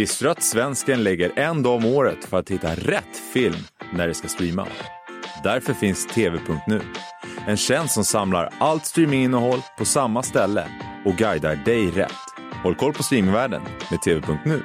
Visste du att svensken lägger en dag om året för att hitta rätt film när det ska streama? Därför finns TV.nu. En tjänst som samlar allt streaminginnehåll på samma ställe och guidar dig rätt. Håll koll på streamingvärlden med TV.nu.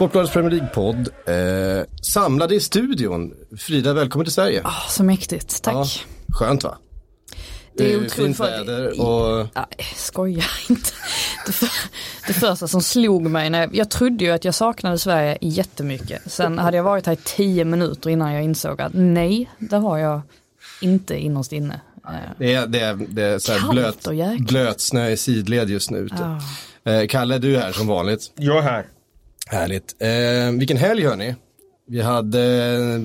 Sportbladets Premier League-podd. Eh, samlade i studion. Frida, välkommen till Sverige. Oh, så mäktigt, tack. Ja, skönt va? Det är otroligt. Fint väder och... Ja, skoja inte. Det, för, det första som slog mig, när jag, jag trodde ju att jag saknade Sverige jättemycket. Sen hade jag varit här i tio minuter innan jag insåg att nej, det har jag inte innerst inne. Det är, det är, det är så här blöt, blöt snö i sidled just nu ute. Oh. Kalle, du är här som vanligt. Jag är här. Härligt. Eh, vilken helg hörni. Vi hade eh,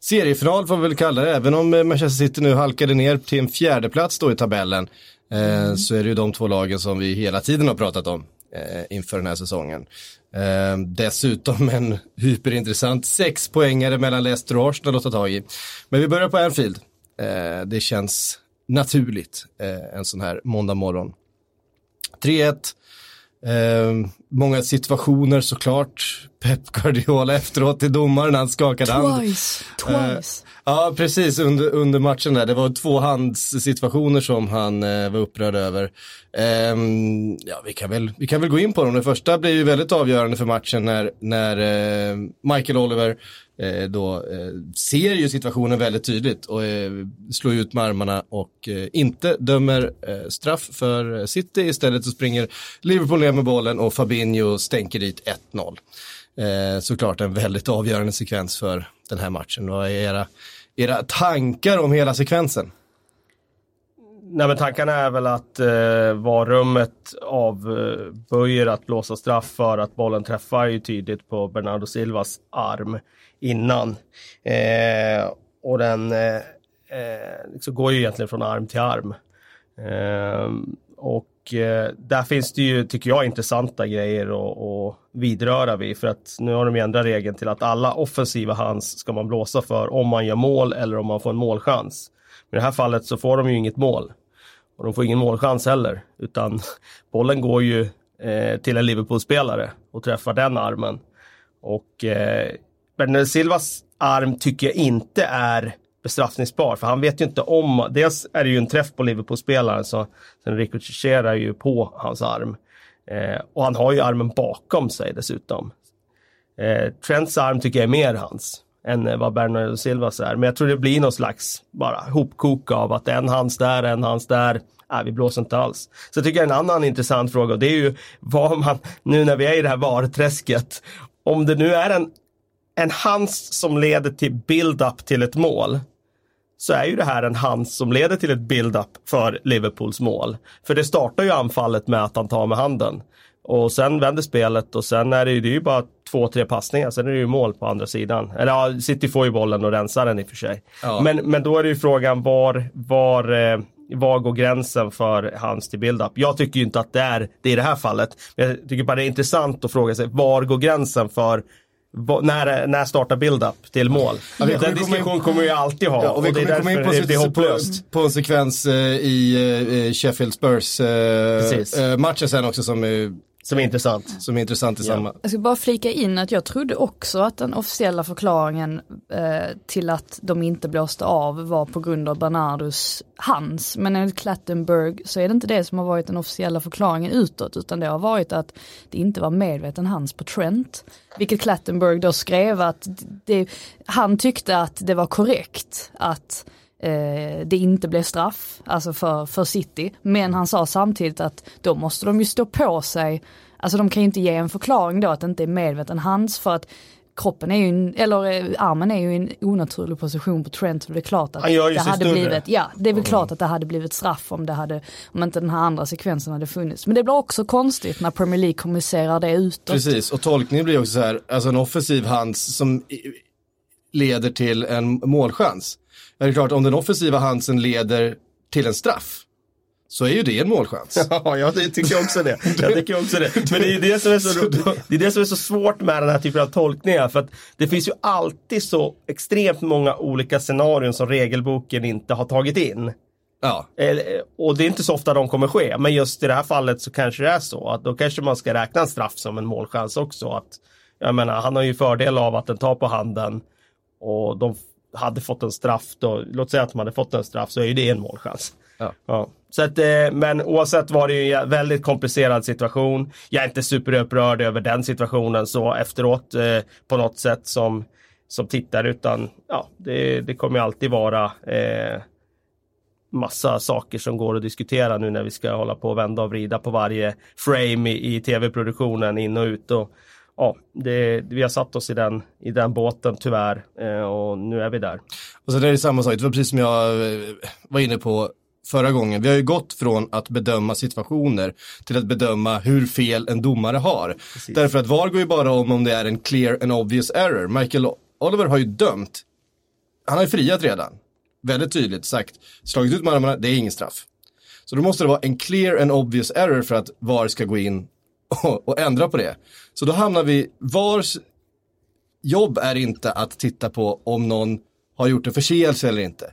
seriefinal får vi väl kalla det, även om eh, Manchester City nu halkade ner till en fjärde plats då i tabellen. Eh, mm. Så är det ju de två lagen som vi hela tiden har pratat om eh, inför den här säsongen. Eh, dessutom en hyperintressant sexpoängare mellan Leicester och Arsenal att ta tag i. Men vi börjar på Anfield. Eh, det känns naturligt en sån här måndag morgon. 3-1 Eh, många situationer såklart. Pep Guardiola efteråt till domaren, han skakade hand. Twice, twice. Eh, ja, precis under, under matchen där. Det var två handssituationer som han eh, var upprörd över. Ehm, ja, vi kan, väl, vi kan väl gå in på dem. Den första blir ju väldigt avgörande för matchen när, när eh, Michael Oliver Eh, då eh, ser ju situationen väldigt tydligt och eh, slår ut med armarna och inte dömer straff för City. Istället så springer Liverpool ner med bollen och Fabinho stänker dit 1-0. såklart en väldigt avgörande sekvens för den här matchen. Vad är era, era tankar om hela sekvensen? Nej men tankarna är väl att eh, var rummet avböjer att blåsa straff för att bollen träffar ju tydligt på Bernardo Silvas arm innan. Eh, och den eh, liksom går ju egentligen från arm till arm. Eh, och eh, där finns det ju, tycker jag, intressanta grejer att vidröra vid. För att nu har de ju ändrat regeln till att alla offensiva hands ska man blåsa för om man gör mål eller om man får en målchans. I det här fallet så får de ju inget mål. Och de får ingen målchans heller. Utan bollen går ju eh, till en Liverpool-spelare och träffar den armen. Och eh, Bernardo Silvas arm tycker jag inte är bestraffningsbar. För han vet ju inte om, dels är det ju en träff på Liverpool-spelaren så den rikoscherar ju på hans arm. Eh, och han har ju armen bakom sig dessutom. Eh, Trents arm tycker jag är mer hans än vad Bernardo Silvas är. Men jag tror det blir någon slags bara hopkok av att en hands där, en hands där. Nej, vi blåser inte alls. Så jag tycker en annan intressant fråga och det är ju vad man, nu när vi är i det här VAR-träsket, om det nu är en en hands som leder till build-up till ett mål så är ju det här en hands som leder till ett build-up för Liverpools mål. För det startar ju anfallet med att han tar med handen. Och sen vänder spelet och sen är det ju, det är ju bara två, tre passningar. Sen är det ju mål på andra sidan. Eller ja, City får ju bollen och rensar den i och för sig. Ja. Men, men då är det ju frågan var, var, eh, var går gränsen för hans till build-up? Jag tycker ju inte att det är det i det här fallet. Men jag tycker bara det är intressant att fråga sig var går gränsen för när, när startar build-up till mål? Ja, Den diskussionen kommer vi alltid ha. Ja, och vi kommer komma in på, det är hopplöst. På, på en sekvens eh, i eh, Sheffield Spurs eh, eh, matchen sen också som som är intressant. Som är intressant i samma. Jag ska bara flika in att jag trodde också att den officiella förklaringen eh, till att de inte blåste av var på grund av Bernardos hands. Men enligt Klattenberg så är det inte det som har varit den officiella förklaringen utåt utan det har varit att det inte var medveten hands på Trent. Vilket Klattenberg då skrev att det, han tyckte att det var korrekt att eh, det inte blev straff, alltså för, för City. Men han sa samtidigt att då måste de ju stå på sig, alltså de kan ju inte ge en förklaring då att det inte är medveten hands för att kroppen är ju, en, eller eh, armen är ju i en onaturlig position på Trent och det är klart att det hade större. blivit, ja det är väl klart att det hade blivit straff om det hade, om inte den här andra sekvensen hade funnits. Men det blir också konstigt när Premier League kommunicerar det utåt. Precis, och tolkningen blir också så här, alltså en offensiv hands som leder till en målchans. Ja, Det är klart, om den offensiva handsen leder till en straff, så är ju det en målchans. Ja, jag tycker också det. Jag tycker också det. Men det är det som är så, det är det som är så svårt med den här typen av tolkningar. För att det finns ju alltid så extremt många olika scenarion som regelboken inte har tagit in. Ja, Eller- Och det är inte så ofta de kommer ske. Men just i det här fallet så kanske det är så. Att då kanske man ska räkna en straff som en målchans också. Att, jag menar, han har ju fördel av att den tar på handen. Och de hade fått en straff då. Låt säga att de hade fått en straff så är ju det en målchans. Ja. Ja. Så att, eh, men oavsett var det ju en väldigt komplicerad situation. Jag är inte superupprörd över den situationen så efteråt eh, på något sätt som, som tittare utan ja, det, det kommer ju alltid vara eh, massa saker som går att diskutera nu när vi ska hålla på och vända och vrida på varje frame i, i tv-produktionen in och ut. Och, ja, det, vi har satt oss i den, i den båten tyvärr eh, och nu är vi där. och sen är det samma sak, det var precis som jag eh, var inne på förra gången. Vi har ju gått från att bedöma situationer till att bedöma hur fel en domare har. Därför att VAR går ju bara om om det är en clear and obvious error. Michael Oliver har ju dömt, han har ju friat redan. Väldigt tydligt sagt, slagit ut med armarna, det är ingen straff. Så då måste det vara en clear and obvious error för att VAR ska gå in och, och ändra på det. Så då hamnar vi, VARs jobb är inte att titta på om någon har gjort en förseelse eller inte.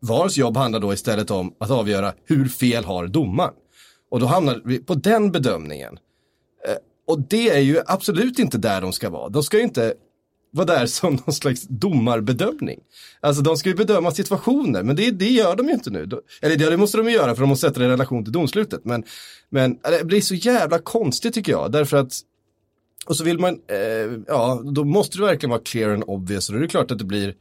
VARs jobb handlar då istället om att avgöra hur fel har domaren. Och då hamnar vi på den bedömningen. Eh, och det är ju absolut inte där de ska vara. De ska ju inte vara där som någon slags domarbedömning. Alltså de ska ju bedöma situationer, men det, det gör de ju inte nu. Eller det, det måste de ju göra för de måste sätta det i relation till domslutet. Men, men det blir så jävla konstigt tycker jag, därför att och så vill man, eh, ja, då måste det verkligen vara clear and obvious. Och då är det klart att det blir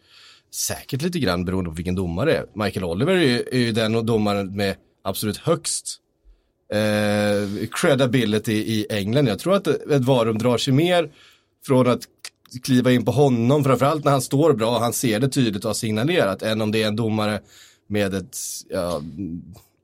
säkert lite grann beroende på vilken domare det är. Michael Oliver är ju, är ju den domaren med absolut högst eh, credibility i England. Jag tror att ett varum drar sig mer från att kliva in på honom, framförallt när han står bra, han ser det tydligt och har signalerat, än om det är en domare med ett, ja,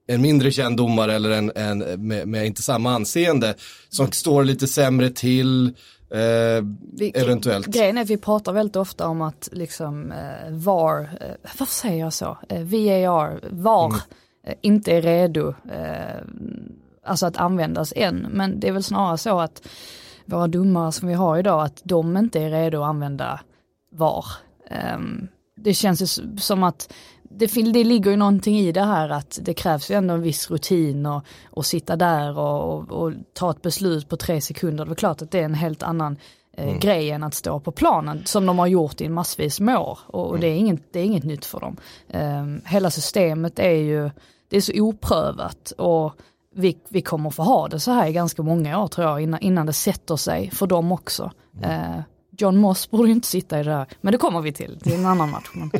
en mindre känd domare eller en, en med, med inte samma anseende som står lite sämre till, eh, Vi- eventuellt. Grejen är att vi pratar väldigt ofta om att liksom eh, VAR, eh, varför säger jag så? Eh, VAR, VAR Mm. eh, inte är redo eh, alltså att användas än. Men det är väl snarare så att våra domare som vi har idag, att de inte är redo att använda VAR. Ehm, det känns ju som att det, det ligger ju någonting i det här att det krävs ju ändå en viss rutin och, och sitta där och, och, och ta ett beslut på tre sekunder. Det är klart att det är en helt annan eh, grej än att stå på planen som de har gjort i massvis med år. Och, och det, är inget, det är inget nytt för dem. Ehm, hela systemet är ju, det är så oprövat och vi, vi kommer få ha det så här i ganska många år tror jag innan, innan det sätter sig för dem också. Eh, John Moss borde ju inte sitta i det här, men det kommer vi till, det är en annan match. Men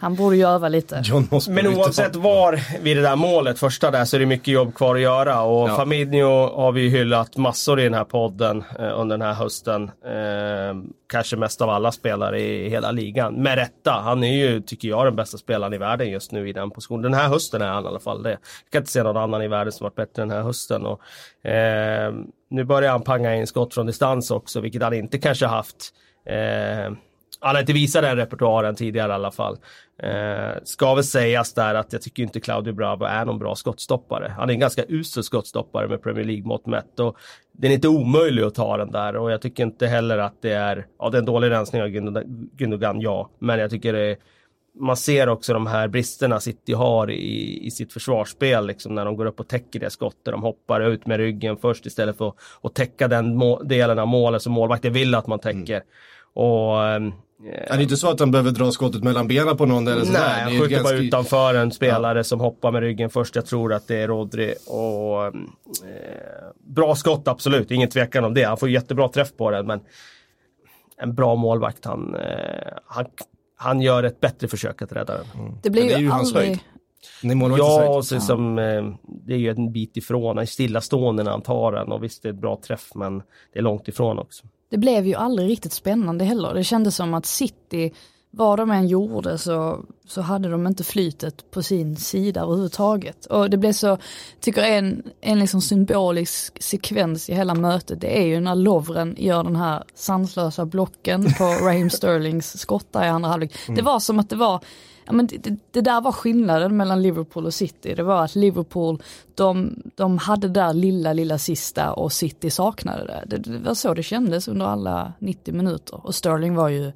han borde ju öva lite. Men oavsett var vid det där målet, första där, så är det mycket jobb kvar att göra. Och Ja. Fabinho har vi ju hyllat massor i den här podden eh, under den här hösten. Eh, kanske mest av alla spelare i hela ligan. Med rätta. Han är ju, tycker jag, den bästa spelaren i världen just nu i den positionen. Den här hösten är han i alla fall det. Jag kan inte se någon annan i världen som varit bättre den här hösten. Och, eh, nu börjar han panga in skott från distans också, vilket han inte kanske haft Eh, han har inte visat den repertoaren tidigare i alla fall. Eh, ska väl sägas där att jag tycker inte Claudio Bravo är någon bra skottstoppare. Han är en ganska usel skottstoppare med Premier League-mått mätt. Och den är inte omöjlig att ta den där och jag tycker inte heller att det är, ja det är en dålig rensning av Gündogan ja. Men jag tycker det är, man ser också de här bristerna City har i, i sitt försvarsspel, liksom när de går upp och täcker det skottet. De hoppar ut med ryggen först istället för att, att täcka den delen av målet som målvakten vill att man täcker. Och Är det inte så att han behöver dra skottet mellan benen på någon eller sådär? Nej, är han ju skjuter bara ganska- utanför en spelare som hoppar med ryggen först. Jag tror att det är Rodri. Och, eh, bra skott absolut, ingen tvekan om det. Han får jättebra träff på den men en bra målvakt. Han, eh, han, han gör ett bättre försök att rädda den. Det blir Men det är ju hans aldrig, höjd. Ja, och så som, eh, det är ju en bit ifrån. Han är stillastående när han tar den och visst det är ett bra träff men det är långt ifrån också det blev ju aldrig riktigt spännande heller. Det kändes som att City, vad de än gjorde så, så hade de inte flytet på sin sida överhuvudtaget. Och det blev så, tycker en, en liksom symbolisk sekvens i hela mötet, det är ju när Lovren gör den här sanslösa blocken på Raheem Sterlings skott där i andra halvlek. Mm. Det var som att det var ja, men det, det, där var skillnaden mellan Liverpool och City. Det var att Liverpool, de, de hade det där lilla, lilla sista och City saknade det. det. det. var så det kändes under alla 90 minuter. Och Sterling var ju,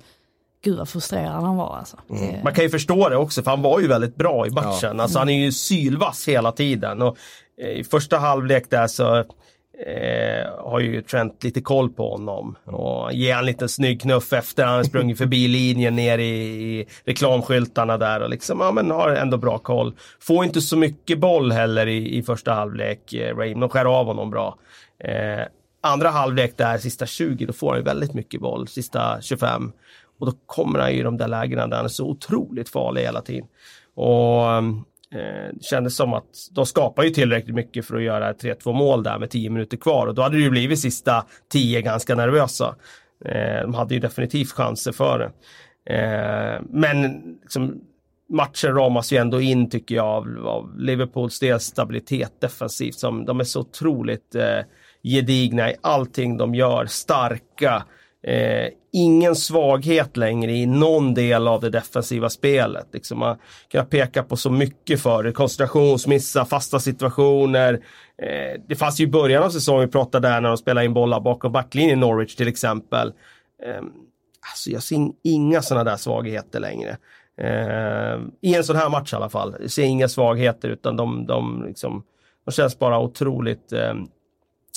gud vad frustrerad han var alltså. Mm. Man kan ju förstå det också för han var ju väldigt bra i matchen. Ja. Alltså han är ju sylvass hela tiden. Och eh, I första halvlek där så eh, har ju Trent lite koll på honom och ger en liten snygg knuff efter han sprungit förbi linjen ner i, i reklamskyltarna där och liksom, ja men har ändå bra koll. Får inte så mycket boll heller i, i första halvlek, eh, Raim. De skär av honom bra. Eh, andra halvlek där, sista 20, då får han ju väldigt mycket boll, sista 25. Och då kommer han ju i de där lägena där han är så otroligt farlig hela tiden. Och Eh, det kändes som att de skapar ju tillräckligt mycket för att göra 3-2 mål där med 10 minuter kvar och då hade det ju blivit sista 10 ganska nervösa. Eh, de hade ju definitivt chanser för det. Eh, men liksom, matchen ramas ju ändå in tycker jag av, av Liverpools del stabilitet defensivt. Som, de är så otroligt eh, gedigna i allting de gör, starka. Eh, ingen svaghet längre i någon del av det defensiva spelet. Liksom man kan peka på så mycket för det. Koncentrationsmissar, fasta situationer. Eh, det fanns ju i början av säsongen, vi pratade där när de spelade in bollar bakom backlinjen i Norwich till exempel. Eh, alltså jag ser inga sådana där svagheter längre. Eh, I en sån här match i alla fall. Jag ser inga svagheter utan de, de, liksom, de känns bara otroligt eh,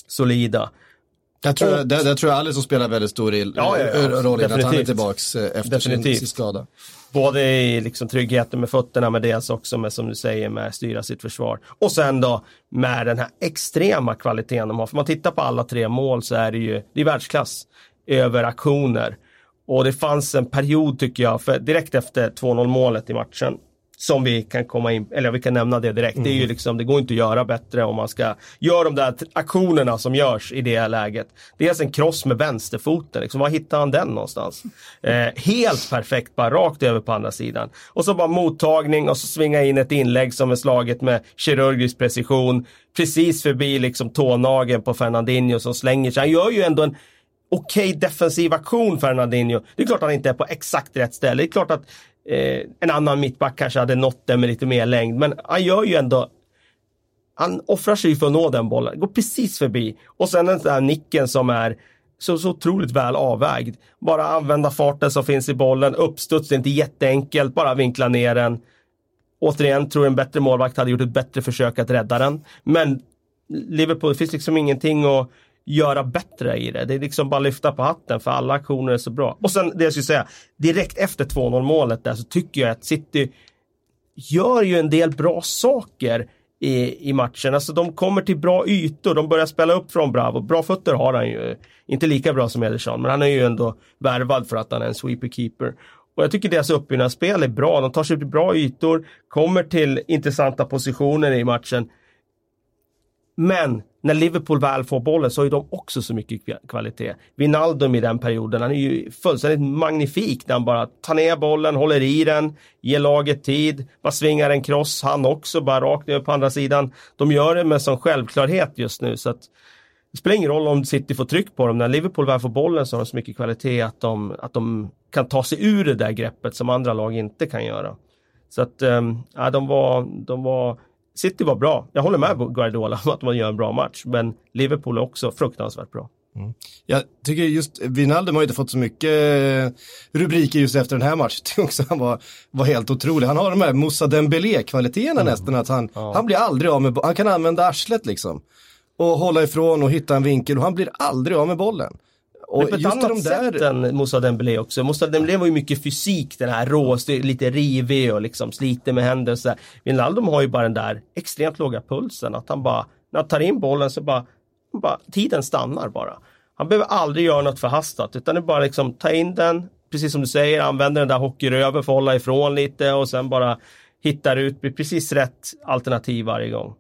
solida. Jag tror, och, det, det tror jag Alisson spelar väldigt stor i, ja, ja, ja, roll i att han är tillbaks eh, efter sin, sin, skada. Både i liksom tryggheten med fötterna men dels också med som du säger med styra sitt försvar. Och sen då med den här extrema kvaliteten de har. För man tittar på alla tre mål så är det ju det är världsklass över aktioner. Och det fanns en period tycker jag, för direkt efter 2-0 målet i matchen som vi kan komma in, eller vi kan nämna det direkt. Mm. Det är ju mm. liksom, det går inte att göra bättre om man ska göra de där aktionerna som görs i det läget. Dels en kross med vänsterfoten, liksom, var hittar han den någonstans? Eh, helt perfekt, bara rakt över på andra sidan. Och så bara mottagning och så svinga in ett inlägg som är slaget med kirurgisk precision. Precis förbi liksom tånageln på Fernandinho som slänger sig. Han gör ju ändå en okej defensiv aktion Fernandinho. Det är klart att han inte är på exakt rätt ställe. Det är klart att Eh, en annan mittback kanske hade nått den med lite mer längd, men han gör ju ändå han offrar sig för att nå den bollen, går precis förbi. Och sen den där nicken som är så, så otroligt väl avvägd. Bara använda farten som finns i bollen, uppstuds, det är inte jätteenkelt, bara vinkla ner den. Återigen, tror en bättre målvakt hade gjort ett bättre försök att rädda den. Men Liverpool, det finns liksom ingenting att göra bättre i det. Det är liksom bara lyfta på hatten för alla aktioner är så bra. Och sen det jag skulle säga, direkt efter 2-0 målet där så tycker jag att City gör ju en del bra saker i, i matchen. Alltså de kommer till bra ytor, de börjar spela upp från Bravo. Bra fötter har han ju. Inte lika bra som Ederson, men han är ju ändå värvad för att han är en sweeper keeper. Och jag tycker deras uppbyggnadsspel är bra. De tar sig till bra ytor, kommer till intressanta positioner i matchen. Men när Liverpool väl får bollen så har ju de också så mycket kvalitet. Wijnaldum i den perioden, han är ju fullständigt magnifik när han bara tar ner bollen, håller i den, ger laget tid, bara svingar en cross, han också, bara rakt ner på andra sidan. De gör det med sån självklarhet just nu så att det spelar ingen roll om City får tryck på dem. När Liverpool väl får bollen så har de så mycket kvalitet att de, att de kan ta sig ur det där greppet som andra lag inte kan göra. Så att, ehm, ja, de var, de var City var bra. Jag håller med Guardiola om att man gör en bra match, men Liverpool är också fruktansvärt bra. Mm. Jag tycker just Wijnaldum har inte fått så mycket eh, rubriker just efter den här matchen. Jag också han var, var helt otrolig. Han har de här Moussa Dembélé-kvaliteterna mm. nästan. Att han, ja. han blir aldrig av med Han kan använda arslet liksom. Och hålla ifrån och hitta en vinkel och han blir aldrig av med bollen. Och men på ett annat de där... sätt än Moussa Dembélé också. Moussa Dembélé var ju mycket fysik, den här rå, lite rivig och liksom sliter med händer och så Wijnaldum har ju bara den där extremt låga pulsen, att han bara, när han tar in bollen så bara, bara tiden stannar bara. Han behöver aldrig göra något förhastat, utan det är bara liksom ta in den, precis som du säger, använder den där hockeyröven för att hålla ifrån lite och sen bara hittar ut precis rätt alternativ varje gång.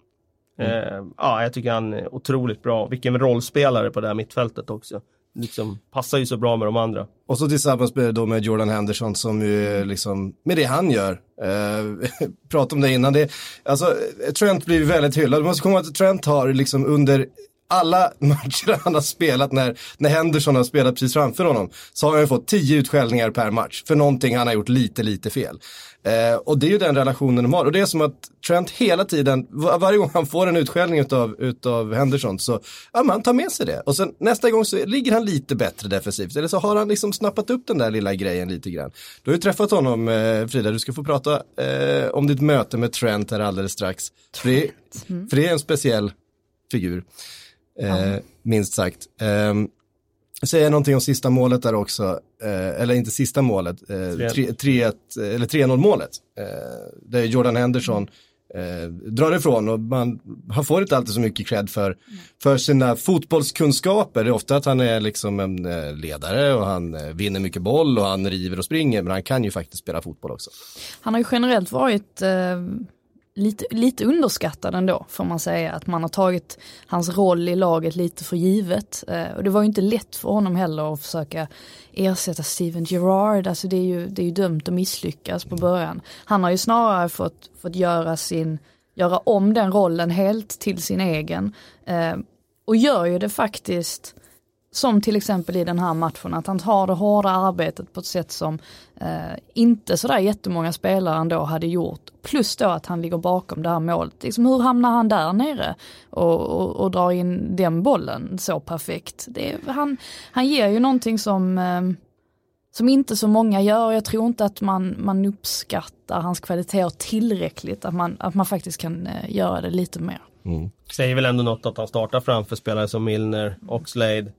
Mm. Eh, ja, jag tycker han är otroligt bra. Vilken rollspelare på det här mittfältet också liksom passar ju så bra med de andra. Och så tillsammans med, då med Jordan Henderson som ju liksom, med det han gör, eh, pratade om det innan, det, alltså Trent blir väldigt hyllad. Du måste komma ihåg att Trent har liksom under alla matcher han har spelat när, när Henderson har spelat precis framför honom så har han fått tio utskällningar per match för någonting han har gjort lite, lite fel. Eh, och det är ju den relationen de har. Och det är som att Trent hela tiden, var, varje gång han får en utskällning utav, utav Henderson så, ja man tar med sig det. Och sen nästa gång så ligger han lite bättre defensivt. Eller så har han liksom snappat upp den där lilla grejen lite grann. Du har ju träffat honom, eh, Frida, du ska få prata eh, om ditt möte med Trent här alldeles strax. För det, för det är en speciell figur. Eh, minst sagt. Säga någonting om sista målet där också, eh, eller inte sista målet, eh, 3-1, eller 3-0 målet. Eh, där Jordan Henderson eh, drar ifrån och man, han får inte alltid så mycket cred för, för sina fotbollskunskaper. Det är ofta att han är liksom en eh, ledare och han eh, vinner mycket boll och han river och springer, men han kan ju faktiskt spela fotboll också. Han har ju generellt varit eh, lite, lite underskattad ändå får man säga. Att man har tagit hans roll i laget lite för givet. Eh, och det var ju inte lätt för honom heller att försöka ersätta Steven Gerrard. Alltså det är ju, det är ju dömt att misslyckas på början. Han har ju snarare fått, fått göra sin göra om den rollen helt till sin egen. Eh, och gör ju det faktiskt som till exempel i den här matchen, att han tar det hårda arbetet på ett sätt som eh, inte sådär jättemånga spelare ändå hade gjort. Plus då att han ligger bakom det här målet. Liksom, hur hamnar han där nere och, och, och drar in den bollen så perfekt? Det, han, han ger ju någonting som, eh, som inte så många gör. Jag tror inte att man, man uppskattar hans kvaliteter tillräckligt, att man, att man faktiskt kan eh, göra det lite mer. Mm. Säger väl ändå något att han startar framför spelare som Milner, Oxlade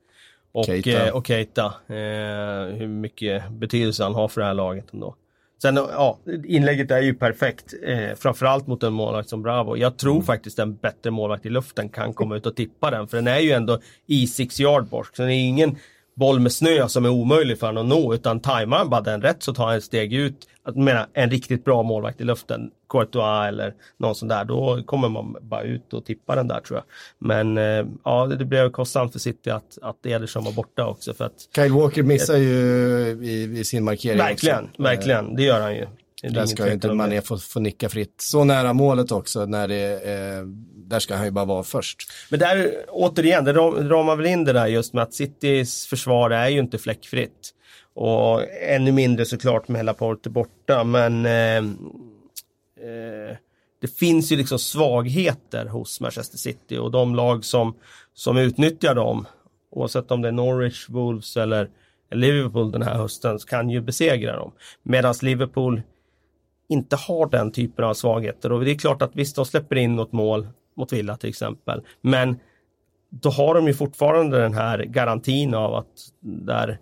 och Keita. Eh, och Keita. Eh, hur mycket betydelse han har för det här laget ändå. Sen ja, inlägget är ju perfekt. Eh, framförallt mot en målvakt som Bravo. Jag tror Mm. faktiskt en bättre målvakt i luften kan komma ut och tippa den. För den är ju ändå i six yard box. Så det är ingen boll med snö som är omöjlig för honom att nå. Utan tajmar han bara den rätt så tar han ett steg ut. Jag menar en riktigt bra målvakt i luften. Courtois eller någon sån där. Då kommer man bara ut och tippa den där tror jag. Men eh, ja, det, det blev kostsamt för City att, att Ederson var borta också. För att, Kyle Walker missar ju i, i sin markering verkligen, också. verkligen. Det gör han ju. Där ska ju inte. Mané få, få nicka fritt. Så nära målet också, när det, eh, där ska han ju bara vara först. Men där, återigen, det ramar väl in det där just med att Citys försvar är ju inte fläckfritt. Och ännu mindre såklart med hela Porte borta, men eh, eh, det finns ju liksom svagheter hos Manchester City och de lag som, som utnyttjar dem, oavsett om det är Norwich, Wolves eller Liverpool den här hösten, så kan ju besegra dem. Medan Liverpool inte har den typen av svagheter. Och det är klart att visst, de släpper in något mål mot Villa till exempel. Men då har de ju fortfarande den här garantin av att där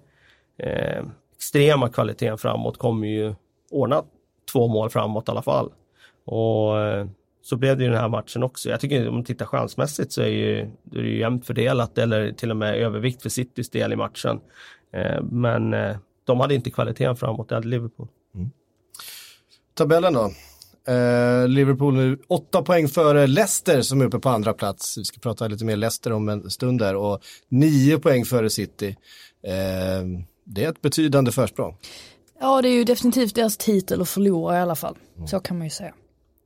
eh, extrema kvaliteten framåt kommer ju ordna två mål framåt i alla fall. Och eh, så blev det ju den här matchen också. Jag tycker om man tittar chansmässigt så är, ju, det är ju jämnt fördelat eller till och med övervikt för Citys del i matchen. Eh, men eh, de hade inte kvaliteten framåt, det hade Liverpool. Mm. Tabellen då. Eh, Liverpool nu åtta poäng före Leicester som är uppe på andra plats. Vi ska prata lite mer Leicester om en stund där. Och nio poäng före City. Eh, det är ett betydande försprång. Ja, det är ju definitivt deras titel att förlora i alla fall. Så kan man ju säga.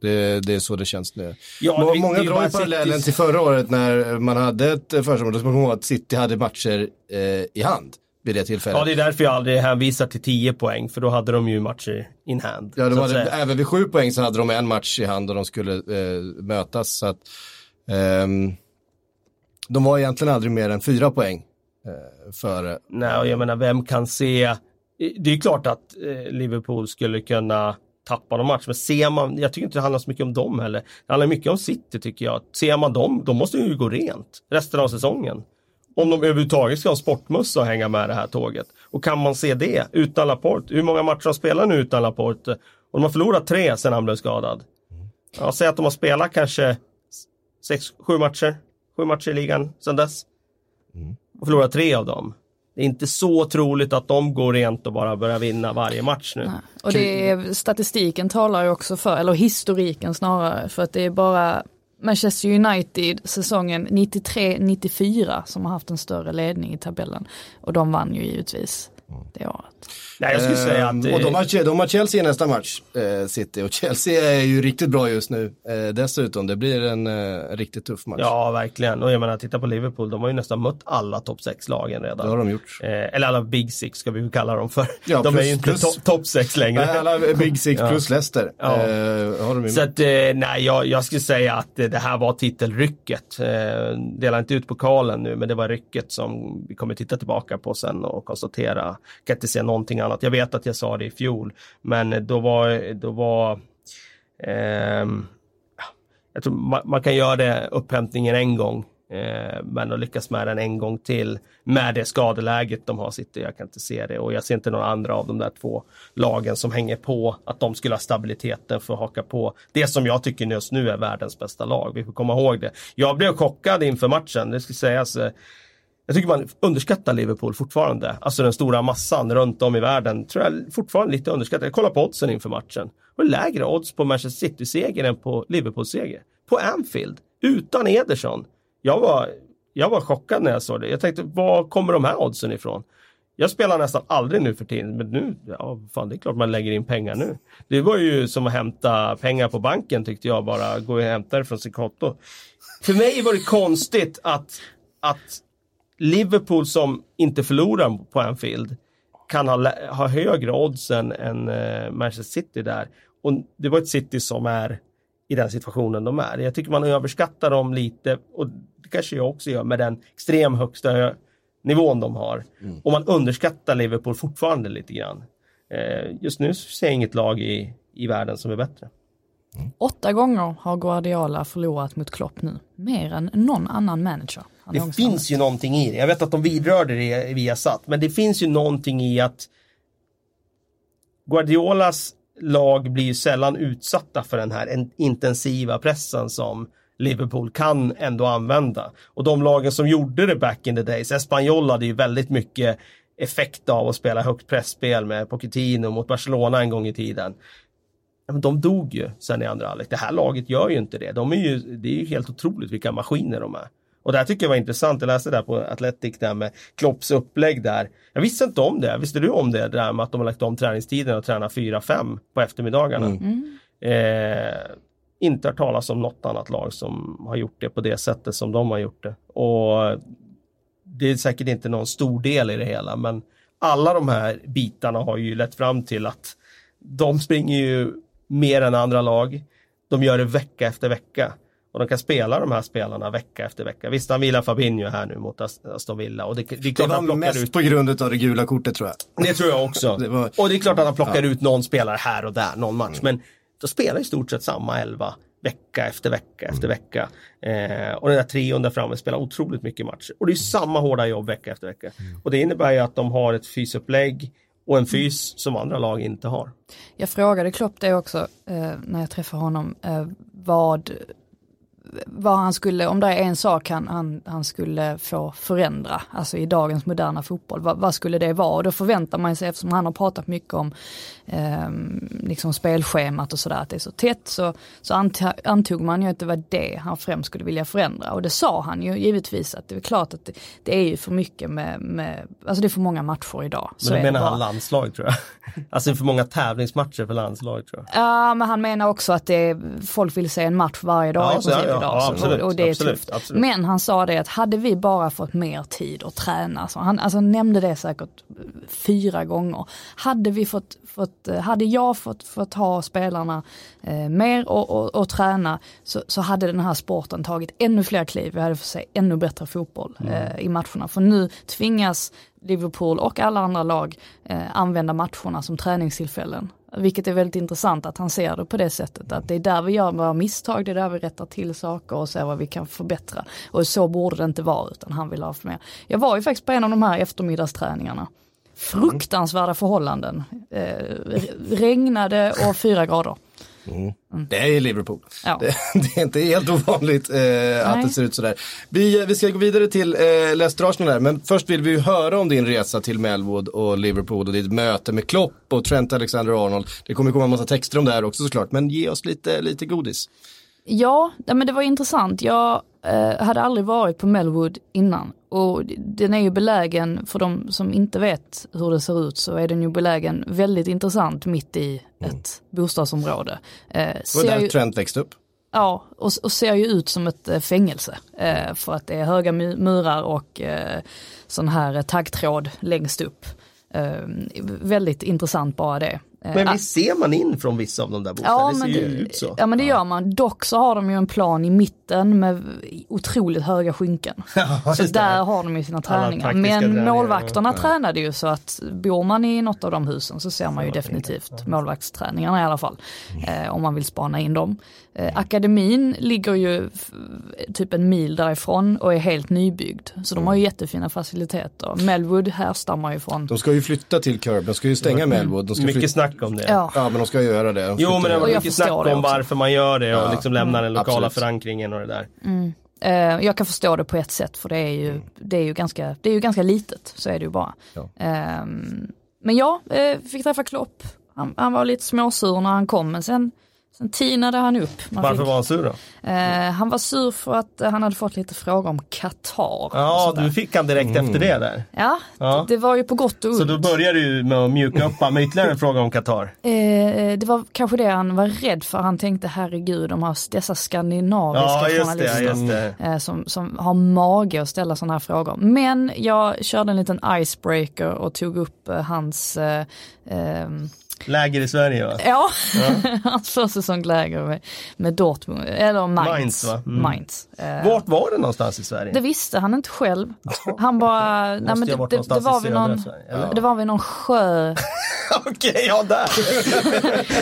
Det, det är så det känns nu. Ja, Många det drar ju parallellen Citys- till förra året när man hade ett försprång. Då ska man komma ihåg att City hade matcher eh, i hand vid det tillfället. Ja, det är därför jag aldrig hänvisar till 10 poäng, för då hade de ju matcher in hand. Ja, var även vid sju poäng så hade de en match i hand och de skulle eh, mötas. Så att, ehm, de var egentligen aldrig mer än fyra poäng eh, före. Nej, och jag menar, vem kan se... Det är klart att eh, Liverpool skulle kunna tappa någon match, men ser man... Jag tycker inte det handlar så mycket om dem heller. Det handlar mycket om City, tycker jag. Ser man dem, då måste de ju gå rent resten av säsongen. Om de överhuvudtaget ska ha sportmössa och hänga med det här tåget. Och kan man se det utan Laporte? Hur många matcher de spelat nu utan Laporte? Och de har förlorat tre sedan han blev skadad. Ja, säg att de har spelat kanske sex, sju matcher. Sju matcher i ligan sedan dess. Och förlorat tre av dem. Det är inte så troligt att de går rent och bara börjar vinna varje match nu. Och det är, statistiken talar ju också för, eller historiken snarare, för att det är bara Manchester United säsongen 93-94 som har haft en större ledning i tabellen. Och de vann ju givetvis det året. Nej, jag skulle säga att... Ehm, och de har, de har Chelsea i nästa match, eh, City. Och Chelsea är ju riktigt bra just nu. Eh, dessutom, det blir en eh, riktigt tuff match. Ja, verkligen. Och jag menar, titta på Liverpool. De har ju nästan mött alla topp 6-lagen redan. Det har de gjort. Eller alla Big Six ska vi kalla dem för. Ja, de plus- är ju inte top- topp 6 längre. Nej, alla Big Six Ja. plus Leicester. Ja. Har de ju Så att, nej, jag, jag skulle säga att det här var titelrycket. Eh, delar inte ut pokalen nu, men det var rycket som vi kommer titta tillbaka på sen och konstatera. Kan inte säga någonting annat. Jag vet att jag sa det i fjol, men då var, då var eh, jag tror man, man kan göra det upphämtningen en gång. Eh, men att lyckas med den en gång till med det skadeläget de har sitter, jag kan inte se det och jag ser inte några andra av de där två lagen som hänger på att de skulle ha stabiliteten för att haka på det som jag tycker just nu är världens bästa lag. Vi får komma ihåg det. Jag blev chockad inför matchen, det ska sägas. Eh, jag tycker man underskattar Liverpool fortfarande. Alltså den stora massan runt om i världen tror jag fortfarande lite underskattar. Jag kollar på oddsen inför matchen. Det var lägre odds på Manchester City-seger än på Liverpool-seger. På Anfield, utan Ederson. Jag var, jag var chockad när jag såg det. Jag tänkte, var kommer de här oddsen ifrån? Jag spelar nästan aldrig nu för tiden, men nu, ja fan det är klart man lägger in pengar nu. Det var ju som att hämta pengar på banken tyckte jag bara, gå och hämta det från sitt konto. För mig var det konstigt att, att Liverpool som inte förlorar på Anfield kan ha, ha högre odds än, än eh, Manchester City där. Och det var ett City som är i den situationen de är. Jag tycker man överskattar dem lite och det kanske jag också gör med den extrem högsta nivån de har. Och man underskattar Liverpool fortfarande lite grann. Eh, just nu ser jag inget lag i, i världen som är bättre. Åtta gånger har Guardiola förlorat mot Klopp nu. Mer än någon annan manager. Det finns ju någonting i det. Jag vet att de vidrörde det via satt, men det finns ju någonting i att Guardiolas lag blir ju sällan utsatta för den här en- intensiva pressen som Liverpool kan ändå använda. Och de lagen som gjorde det back in the days, Espanyol hade ju väldigt mycket effekt av att spela högt pressspel med Pochettino mot Barcelona en gång i tiden. Ja, men de dog ju sen i andra halvlek. Det här laget gör ju inte det. De är ju, det är ju helt otroligt vilka maskiner de är. Och det här tycker jag var intressant. Jag läste där på Athletic där med Klopps upplägg där. Jag visste inte om det. Visste du om det? där med att de har lagt om träningstiden och tränar 4-5 på eftermiddagarna. Eh, inte hört talas om något annat lag som har gjort det på det sättet som de har gjort det. Och det är säkert inte någon stor del i det hela men alla de här bitarna har ju lett fram till att de springer ju mer än andra lag. De gör det vecka efter vecka. Och de kan spela de här spelarna vecka efter vecka. Visst, han vilar Fabinho här nu mot Ast- Aston Villa. Och det, det är Det var mest ut på grund av det gula kortet tror jag. det tror jag också. Det var- Och det är klart att han plockar ut någon spelare här och där, någon match. Men de spelar i stort sett samma elva vecka efter vecka efter vecka. Eh, och den där trion där framme spelar otroligt mycket matcher. Och det är samma hårda jobb vecka efter vecka. Och det innebär ju att de har ett fysupplägg och en fys som andra lag inte har. Jag frågade Klopp det också eh, när jag träffade honom, eh, vad, vad han skulle, om det är en sak han, han, han skulle få förändra, alltså i dagens moderna fotboll, vad, vad skulle det vara? Och då förväntar man sig, eftersom han har pratat mycket om eh, liksom spelschemat och sådär, att det är så tätt, så, så anta, antog man ju att det var det han främst skulle vilja förändra. Och det sa han ju givetvis, att det är klart att det, det är ju för mycket med, med, alltså det är för många matcher idag. Men Så då menar han landslag tror jag. Alltså för många tävlingsmatcher för landslag tror jag. Ja, men han menar också att det är, folk vill se en match varje dag Ja, princip det, ja. idag. Ja, absolut, och, och det är absolut, tufft. absolut. Men han sa det att hade vi bara fått mer tid att träna, så han, alltså, han nämnde det säkert fyra gånger. Hade vi fått, fått eh, hade jag fått, fått ha spelarna eh, mer och, och, och träna så, så hade den här sporten tagit ännu fler kliv. Vi hade fått se ännu bättre fotboll Mm. eh, i matcherna. För nu tvingas Liverpool och alla andra lag eh, använda matcherna som träningstillfällen. Vilket är väldigt intressant att han ser det på det sättet. Att det är där vi gör våra misstag, det är där vi rättar till saker och ser vad vi kan förbättra. Och så borde det inte vara utan han vill ha för mer. Jag var ju faktiskt på en av de här eftermiddagsträningarna. Fruktansvärda förhållanden. Eh, regnade och fyra grader. Det är Liverpool. Ja. Det, det är inte helt ovanligt eh, att det ser ut sådär. Vi, vi ska gå vidare till eh, Leicester Arsenal men först vill vi ju höra om din resa till Melwood och Liverpool och ditt möte med Klopp och Trent Alexander-Arnold. Det kommer komma en massa texter om det här också såklart, men ge oss lite, lite godis. Ja, men det var intressant. Jag eh, hade aldrig varit på Melwood innan och den är ju belägen, för de som inte vet hur det ser ut, så är den ju belägen väldigt intressant mitt i ett bostadsområde. Eh, Det var där ju- Trent växte upp. Ja, och, och ser ju ut som ett eh, fängelse. Eh, för att det är höga mu- murar och eh, sån här taggtråd längst upp. Eh, väldigt intressant bara det. Eh, Men visst ser man in från vissa av de där bostäderna? Ja det ser men, ju ut så. ja men det gör man. Dock så har de ju en plan i mitten med otroligt höga skynken. Så just det. där har de ju sina träningar. Men träningar, målvakterna tränade ju så att bor man i något av de husen så ser man ju definitivt målvaktsträningarna i alla fall. Eh, om man vill spana in dem. Eh, akademin ligger ju typ en mil därifrån och är helt nybyggd. Så de har ju jättefina faciliteter. Melwood härstammar ju från De ska ju flytta till Curb, de ska ju stänga Melwood. De ska Mycket flytta... snack om det. Ja, Ja men de ska göra det. De Jo men det var mycket snack om varför man gör det och Ja. liksom lämnar den lokala Absolut. förankringen och det där. Eh, jag kan förstå det på ett sätt för det är ju, det är ju, ganska, det är ju ganska litet, så är det ju bara. Ja. Ehm, men ja, eh, fick träffa Klopp. Han, han var lite småsur när han kom men sen, sen tinade han upp. Man Varför fick, var han sur då? eh, han var sur för att eh, han hade fått lite frågor om Qatar. Ja, du fick han direkt efter det där. ja, Ja. Det, det var ju på gott och ont. Så då började du med att mjuka upp med ytterligare en fråga om Qatar. Eh, det var kanske det han var rädd för. Han tänkte herregud, de har dessa skandinaviska Ja, journalister. det. eh, som, som har mage att ställa sådana här frågor. Men jag körde en liten icebreaker och tog upp eh, hans eh, ehm, Läger i Sverige va? Ja, hans försäsongsläger med, med Dortmund, eller Mainz. Mainz, va? Mm. Mainz. Eh, Vart var det någonstans i Sverige? det visste han inte själv. Han bara, nej men det, det, det, var vid någon, Sverige, det var vid någon sjö Okej, ja där!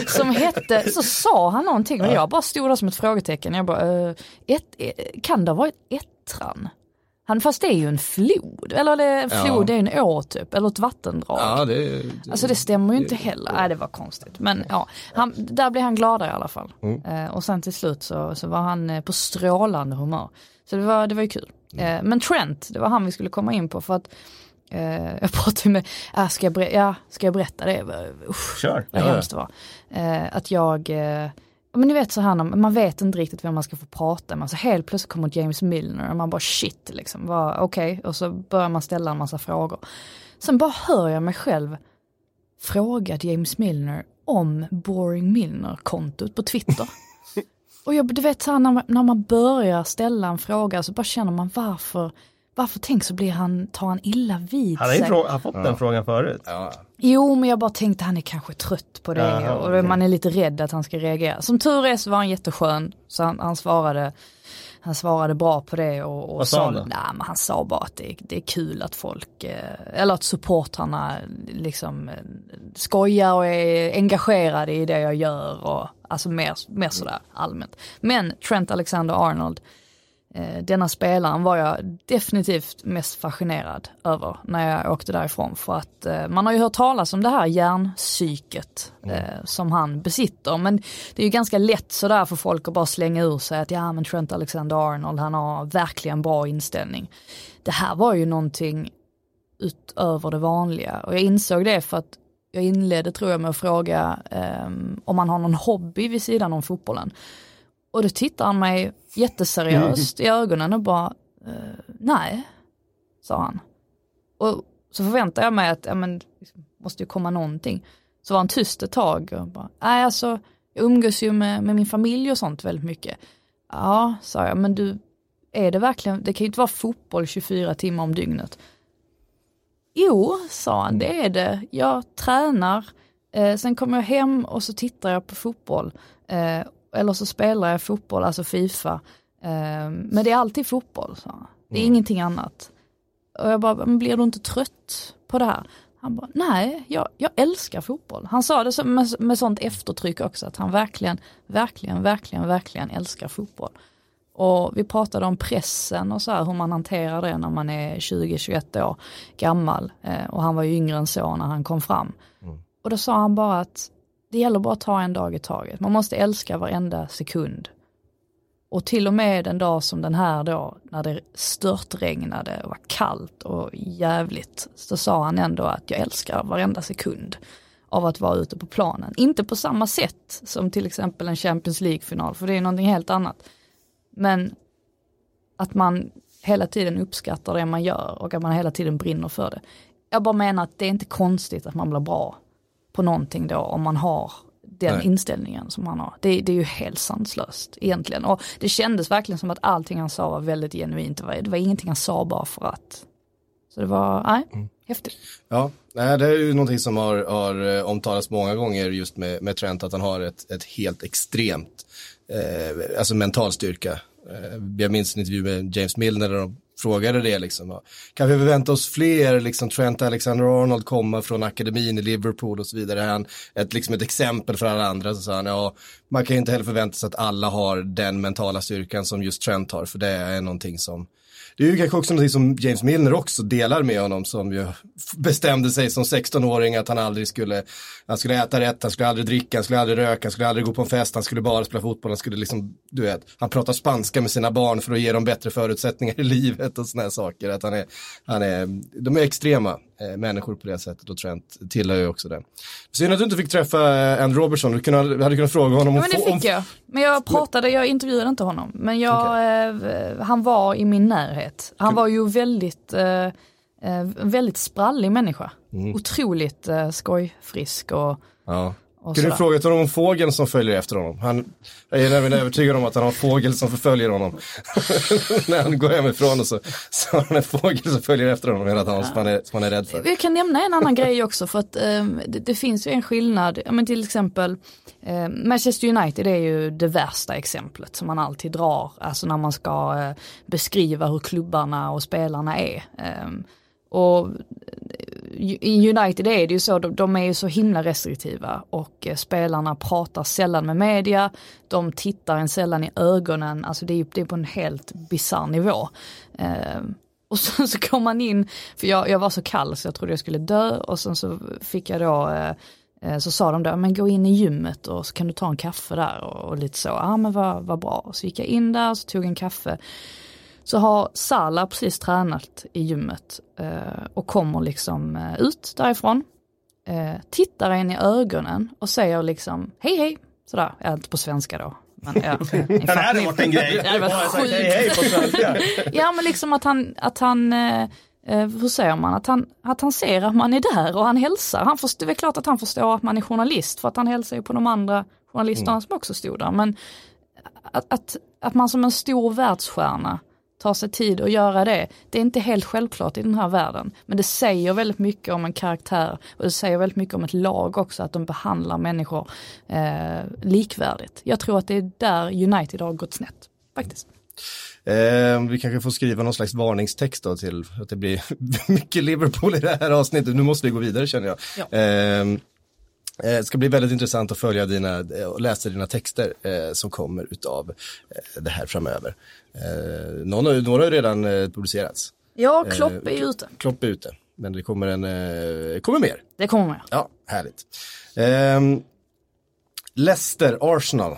som hette, så sa han någonting och jag bara stod där som ett frågetecken. Jag bara, eh, ett, eh, kan det ha varit Ettran? Han, fast det är ju en flod, eller det, en Ja. flod det är en å typ, eller ett vattendrag. Ja det... Alltså det stämmer ju inte heller. Nej det var konstigt. Men ja, han, där blev han gladare i alla fall. Eh, och sen till slut så, så var han eh, på strålande humör. Så det var, det var ju kul. Eh, men Trent, det var han vi skulle komma in på för att eh, jag pratade med, äh, ska, jag ja, ska jag berätta det? Usch, Kör! vad Ja, ja. hemskt det var. Eh, att jag, eh, men ni vet så här, man vet inte riktigt vem man ska få prata med. Så helt plötsligt kommer James Milner och man bara shit liksom, okej. Och så börjar man ställa en massa frågor. Sen bara hör jag mig själv fråga James Milner om Boring Milner-kontot på Twitter. och jag, du vet så här, när, man, när man börjar ställa en fråga så bara känner man varför, varför tänk så blir han, tar han illa vid Han har ju sig. han fått den frågan förut. Ja. Jo, men jag bara tänkte han är kanske trött på det Jaha, och okej. man är lite rädd att han ska reagera. Som tur är så var han jätteskön, så han, han svarade han svarade bra på det och, och Vad sa han då? nej, men han sa bara att det, det är kul att folk, eh, eller att supportrarna liksom eh, skojar och är engagerade i det jag gör och alltså mer, mer sådär allmänt. Men Trent Alexander-Arnold, Eh, denna spelaren var jag definitivt mest fascinerad över när jag åkte därifrån. För att eh, man har ju hört talas om det här hjärnpsyket eh, som han besitter. Men det är ju ganska lätt sådär för folk att bara slänga ur sig att ja men Trent Alexander-Arnold han har verkligen bra inställning. Det här var ju någonting utöver det vanliga och jag insåg det för att jag inledde tror jag med att fråga ehm, om man har någon hobby vid sidan om fotbollen. Och då tittar han mig jätteseriöst i ögonen och bara, eh, nej, sa han. Och så förväntar jag mig att, ja men, liksom, måste ju komma någonting. Så var han tyst ett tag och bara, nej alltså, jag umgås ju med, med min familj och sånt väldigt mycket. Ja, sa jag, men du, är det verkligen, det kan ju inte vara fotboll 24 timmar om dygnet. Jo, sa han, det är det. Jag tränar, eh, sen kommer jag hem och så tittar jag på fotboll. Eh, eller så spelar jag fotboll, alltså Fifa. Eh, men det är alltid fotboll, sa han. Det är ingenting annat. Och jag bara, men blir du inte trött på det här? Han bara, nej, jag, jag älskar fotboll. Han sa det så- med, med sånt eftertryck också, att han verkligen, verkligen, verkligen, verkligen älskar fotboll. Och vi pratade om pressen och så här, hur man hanterar det när man är 20-21 år gammal. Eh, och han var ju yngre än så när han kom fram. Och då sa han bara att det gäller bara att ta en dag i taget. Man måste älska varenda sekund. Och till och med en dag som den här då, när det störtregnade och var kallt och jävligt, så sa han ändå att jag älskar varenda sekund av att vara ute på planen. Inte på samma sätt som till exempel en Champions League-final, för det är någonting helt annat. Men att man hela tiden uppskattar det man gör och att man hela tiden brinner för det. Jag bara menar att det är inte konstigt att man blir bra på någonting då om man har den Nej. inställningen som han har. Det, det är ju helt sanslöst egentligen. Och det kändes verkligen som att allting han sa var väldigt genuint. Det var, det var ingenting han sa bara för att. Så det var, nej, Mm. häftigt. Ja, nej, det är ju någonting som har, har eh, omtalats många gånger just med, med Trent, att han har ett, ett helt extremt, eh, alltså mental styrka. Eh, jag minns en intervju med James Milner där de frågade det liksom. Kan vi förvänta oss fler, liksom Trent Alexander-Arnold komma från akademin i Liverpool och så vidare. Han, ett, liksom ett exempel för alla andra, så sa han, ja, man kan ju inte heller förvänta sig att alla har den mentala styrkan som just Trent har, för det är någonting som det är ju kanske också något som James Milner också delar med honom som ju bestämde sig som 16-åring att han aldrig skulle, han skulle äta rätt, han skulle aldrig dricka, han skulle aldrig röka, han skulle aldrig gå på en fest, han skulle bara spela fotboll, han skulle liksom, du vet, han pratar spanska med sina barn för att ge dem bättre förutsättningar i livet och sådana här saker. Att han är, han är, de är extrema eh, människor på det sättet och Trent tillhör ju också det. Synd att du inte fick träffa eh, Andrew Robertson, du kunde, hade kunnat fråga honom Ja, om men det få- om- fick jag. Men jag pratade, jag intervjuade inte honom. Men jag, eh, han var i min närhet. Han var ju väldigt, eh, eh, väldigt sprallig människa. Mm. Otroligt eh, skojfrisk och, Ja. Och du fråga honom om fågeln som följer efter honom? Han, jag är nämligen övertygad om att han har en fågel som förföljer honom. När han går hemifrån och så, så har han en fågel som följer efter honom hela dagen som han är, som han är rädd för. Jag kan nämna en annan grej också för att eh, det, det finns ju en skillnad, ja, men till exempel eh, Manchester United är ju det värsta exemplet som man alltid drar, alltså när man ska eh, beskriva hur klubbarna och spelarna är. Eh, och i United är det ju så, de, de är ju så himla restriktiva och eh, spelarna pratar sällan med media, de tittar en sällan i ögonen, alltså det är, det är på en helt bisarr nivå. Eh, och sen så kom man in, för jag, jag var så kall så jag trodde jag skulle dö och sen så fick jag då eh, eh, så sa de då, men gå in i gymmet och så kan du ta en kaffe där och, och lite så, ja men vad, vad bra. Och så gick jag in där och så tog en kaffe. Så har Sala precis tränat i gymmet eh, och kommer liksom eh, ut därifrån. Eh, tittar en i ögonen och säger liksom hej hej, sådär, ja, inte på svenska då. Men, ja, Det hade varit en grej. Det har sagt hej hej på svenska. Ja men liksom att han, att han eh, hur säger man, att han, att han ser att man är där och han hälsar. Han förstår, det är klart att han förstår att man är journalist för att han hälsar ju på de andra journalisterna som också stod där. Men att, att, att man som en stor världsstjärna tar sig tid att göra det, det är inte helt självklart i den här världen. Men det säger väldigt mycket om en karaktär och det säger väldigt mycket om ett lag också, att de behandlar människor eh, likvärdigt. Jag tror att det är där United har gått snett, faktiskt. Eh, vi kanske får skriva någon slags varningstext då till att det blir mycket Liverpool i det här avsnittet. Nu måste vi gå vidare känner jag. Ja. Eh, det ska bli väldigt intressant att följa dina eh, och läsa dina texter eh, som kommer utav eh, det här framöver. Eh, någon, har några har ju redan eh, publicerats. Ja, Klopp är ju ute. Klopp är ute, men det kommer, en, eh, kommer mer. Det kommer med. Ja, härligt. Eh, Leicester, Arsenal,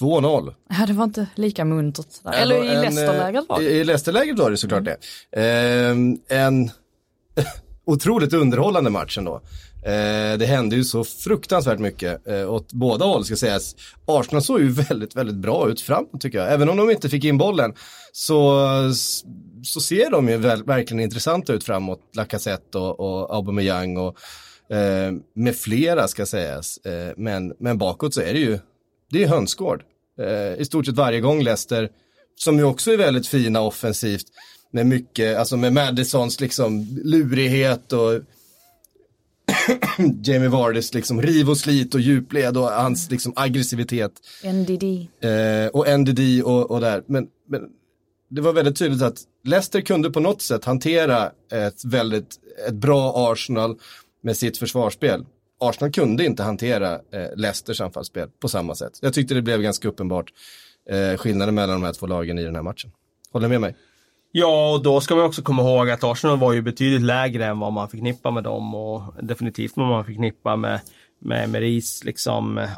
2-0. Ja, det var inte lika muntert. Där. Eller i en, Leicester-läget var eh, det. I, Leicester-läget var det såklart det. Ehm, en otroligt underhållande match ändå. Eh, det hände ju så fruktansvärt mycket eh, åt båda håll ska sägas. Arsenal såg ju väldigt, väldigt bra ut framåt tycker jag. Även om de inte fick in bollen så, så ser de ju väl, verkligen intressanta ut framåt. Lacazette och, och Aubameyang och eh, med flera ska sägas. Eh, men, men bakåt så är det ju, det är hönsgård. Eh, I stort sett varje gång Leicester, som ju också är väldigt fina offensivt, med mycket, alltså med Madisons liksom lurighet och Jamie Vardys liksom riv och slit och djupled och hans liksom aggressivitet. NDD. Eh, och NDD och, och där. Men, men det var väldigt tydligt att Leicester kunde på något sätt hantera ett väldigt, ett bra Arsenal med sitt försvarsspel. Arsenal kunde inte hantera eh, Leicesters anfallsspel på samma sätt. Jag tyckte det blev ganska uppenbart eh, skillnaden mellan de här två lagen i den här matchen. Håller du med mig? Ja, och då ska man också komma ihåg att Arsenal var ju betydligt lägre än vad man förknippar med dem och definitivt vad man förknippar med, med Meris liksom eh,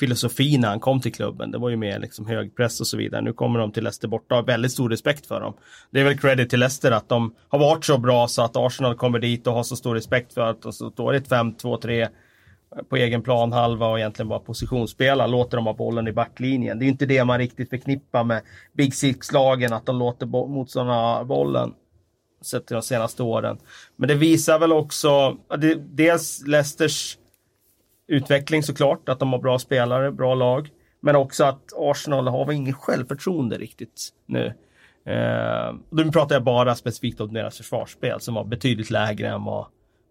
filosofi när han kom till klubben. Det var ju mer liksom högpress och så vidare. Nu kommer de till Leicester borta och har väldigt stor respekt för dem. Det är väl credit till Leicester att de har varit så bra så att Arsenal kommer dit och har så stor respekt för att de står i ett 5-2-3 på egen plan halva och egentligen bara positionsspela, låter de ha bollen i backlinjen. Det är inte det man riktigt förknippar med Big Six-lagen, att de låter motståndarna ha bollen. Sett till de senaste åren. Men det visar väl också, dels Leicesters utveckling såklart, att de har bra spelare, bra lag. Men också att Arsenal har väl ingen självförtroende riktigt nu. Eh, nu pratar jag bara specifikt om deras försvarsspel som var betydligt lägre än vad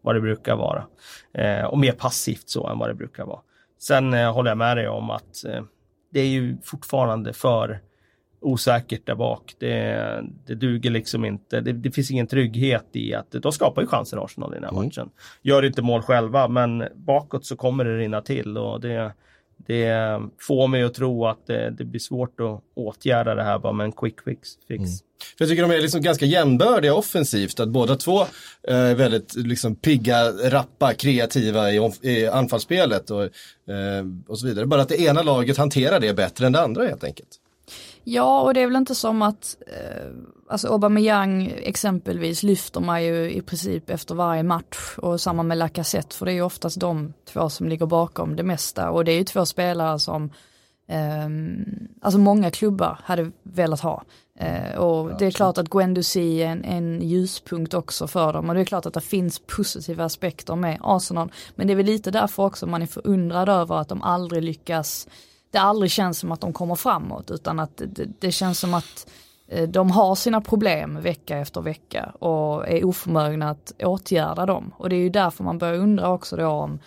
vad det brukar vara. Eh, och mer passivt så än vad det brukar vara. Sen eh, håller jag med dig om att eh, det är ju fortfarande för osäkert där bak. Det, det duger liksom inte. Det, det, finns ingen trygghet i att de skapar ju chanser Arsenal i den här mm. matchen. Gör inte mål själva men bakåt så kommer det rinna till och det, det får mig att tro att det, det, blir svårt att åtgärda det här bara med en quick fix. fix. Mm. För jag tycker de är liksom ganska jämbördiga offensivt, att båda två är väldigt liksom pigga, rappa, kreativa i, i anfallsspelet och, eh, och så vidare. Bara att det ena laget hanterar det bättre än det andra helt enkelt. Ja, och det är väl inte som att, eh, alltså Aubameyang exempelvis lyfter man ju i princip efter varje match och samma med Lacazette för det är ju oftast de två som ligger bakom det mesta och det är ju två spelare som eh, alltså många klubbar hade velat ha. Eh, och ja, det är klart att Guendouzi är en, en ljuspunkt också för dem och det är klart att det finns positiva aspekter med Arsenal. Men det är väl lite därför också man är förundrad över att de aldrig lyckas det aldrig känns som att de kommer framåt utan att det, det känns som att eh, de har sina problem vecka efter vecka och är oförmögna att åtgärda dem. Och det är ju därför man börjar undra också då om,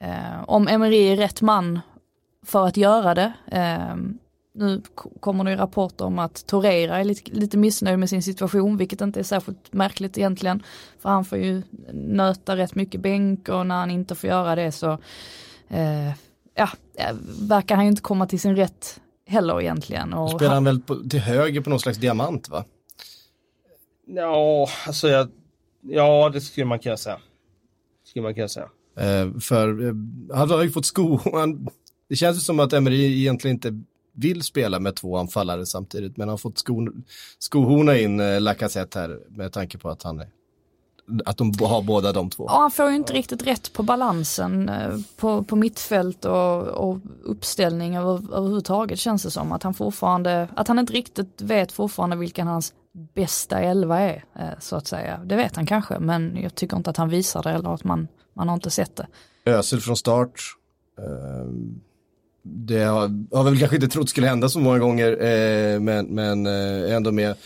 eh, om Emery är rätt man för att göra det. Eh, nu kommer det ju rapporter om att Torreira är lite, lite missnöjd med sin situation, vilket inte är särskilt märkligt egentligen. För han får ju nöta rätt mycket bänk och när han inte får göra det så eh, ja, eh, verkar han ju inte komma till sin rätt heller egentligen. Och spelar han väl på, till höger på någon slags diamant va? Ja, alltså jag, ja det skulle man kunna säga. Skulle man kunna säga. Eh, för eh, han har ju fått sko, han, det känns ju som att Emery egentligen inte vill spela med två anfallare samtidigt, men han har fått sko, skohorna in eh, Lacazette här med tanke på att han är att de har båda de två. Ja, han får ju inte riktigt rätt på balansen eh, på, på mittfält och, och uppställning över, överhuvudtaget känns det som. Att han fortfarande, att han inte riktigt vet fortfarande vilken hans bästa elva är, eh, så att säga. Det vet han kanske, men jag tycker inte att han visar det eller att man, man har inte sett det. Ösel från start. Ehm, det har, har väl kanske inte trott skulle hända så många gånger, eh, men, men ändå med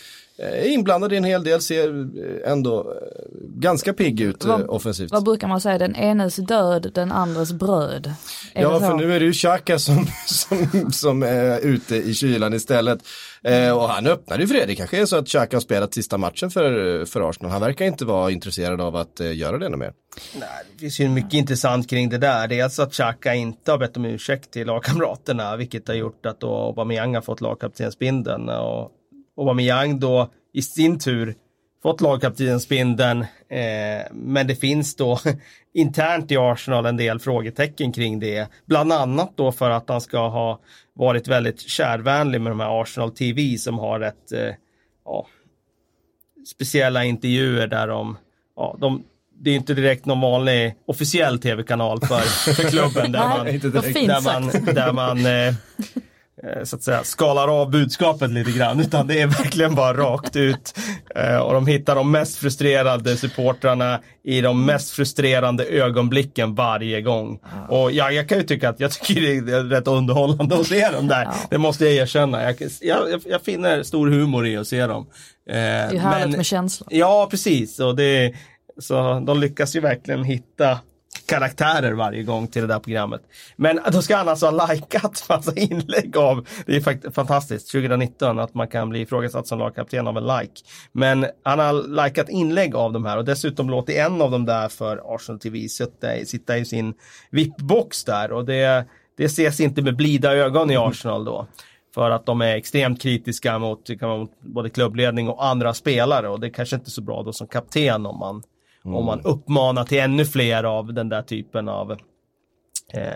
inblandad i en hel del, ser ändå eh, ganska pigg ut vad, eh, offensivt. Vad brukar man säga, den enes död, den andres bröd? Är ja, för nu är det ju Xhaka som, som, som är ute i kylan istället. Eh, och han öppnade ju för det, det kanske är så att Xhaka har spelat sista matchen för, för Arsenal. Han verkar inte vara intresserad av att eh, göra det ännu mer. Nej, det finns ju mycket intressant kring det där. Dels att Xhaka inte har bett om ursäkt till lagkamraterna, vilket har gjort att då Aubameyang har fått lagkaptensbindeln. Och Aubameyang då i sin tur fått lagkaptensbindeln. Eh, men det finns då internt i Arsenal en del frågetecken kring det. Bland annat då för att han ska ha varit väldigt kärvänlig med de här Arsenal TV som har ett eh, ja, speciella intervjuer där de, ja, de det är inte direkt någon vanlig officiell tv-kanal för, för klubben där man, där man, där man eh, Eh, så att säga skalar av budskapet lite grann utan det är verkligen bara rakt ut. Eh, och de hittar de mest frustrerade supportrarna i de mest frustrerande ögonblicken varje gång. Och ja, jag kan ju tycka att jag tycker det är rätt underhållande att se dem där. Det måste jag erkänna. Jag, jag, jag, finner stor humor i att se dem. Eh, det är härligt med känsla. Ja, precis. Och det, så de lyckas ju verkligen hitta karaktärer varje gång till det där programmet. Men då ska han alltså ha likat massa inlägg av, det är faktiskt fantastiskt, 2019 att man kan bli ifrågasatt som lagkapten av en like. Men han har likat inlägg av de här och dessutom låtit en av dem där för Arsenal TV sitta, sitta i sin VIP-box där och det, det ses inte med blida ögon i Arsenal då. För att de är extremt kritiska mot, mot både klubbledning och andra spelare och det är kanske inte så bra då som kapten om man Mm. Om man uppmanar till ännu fler av den där typen av eh,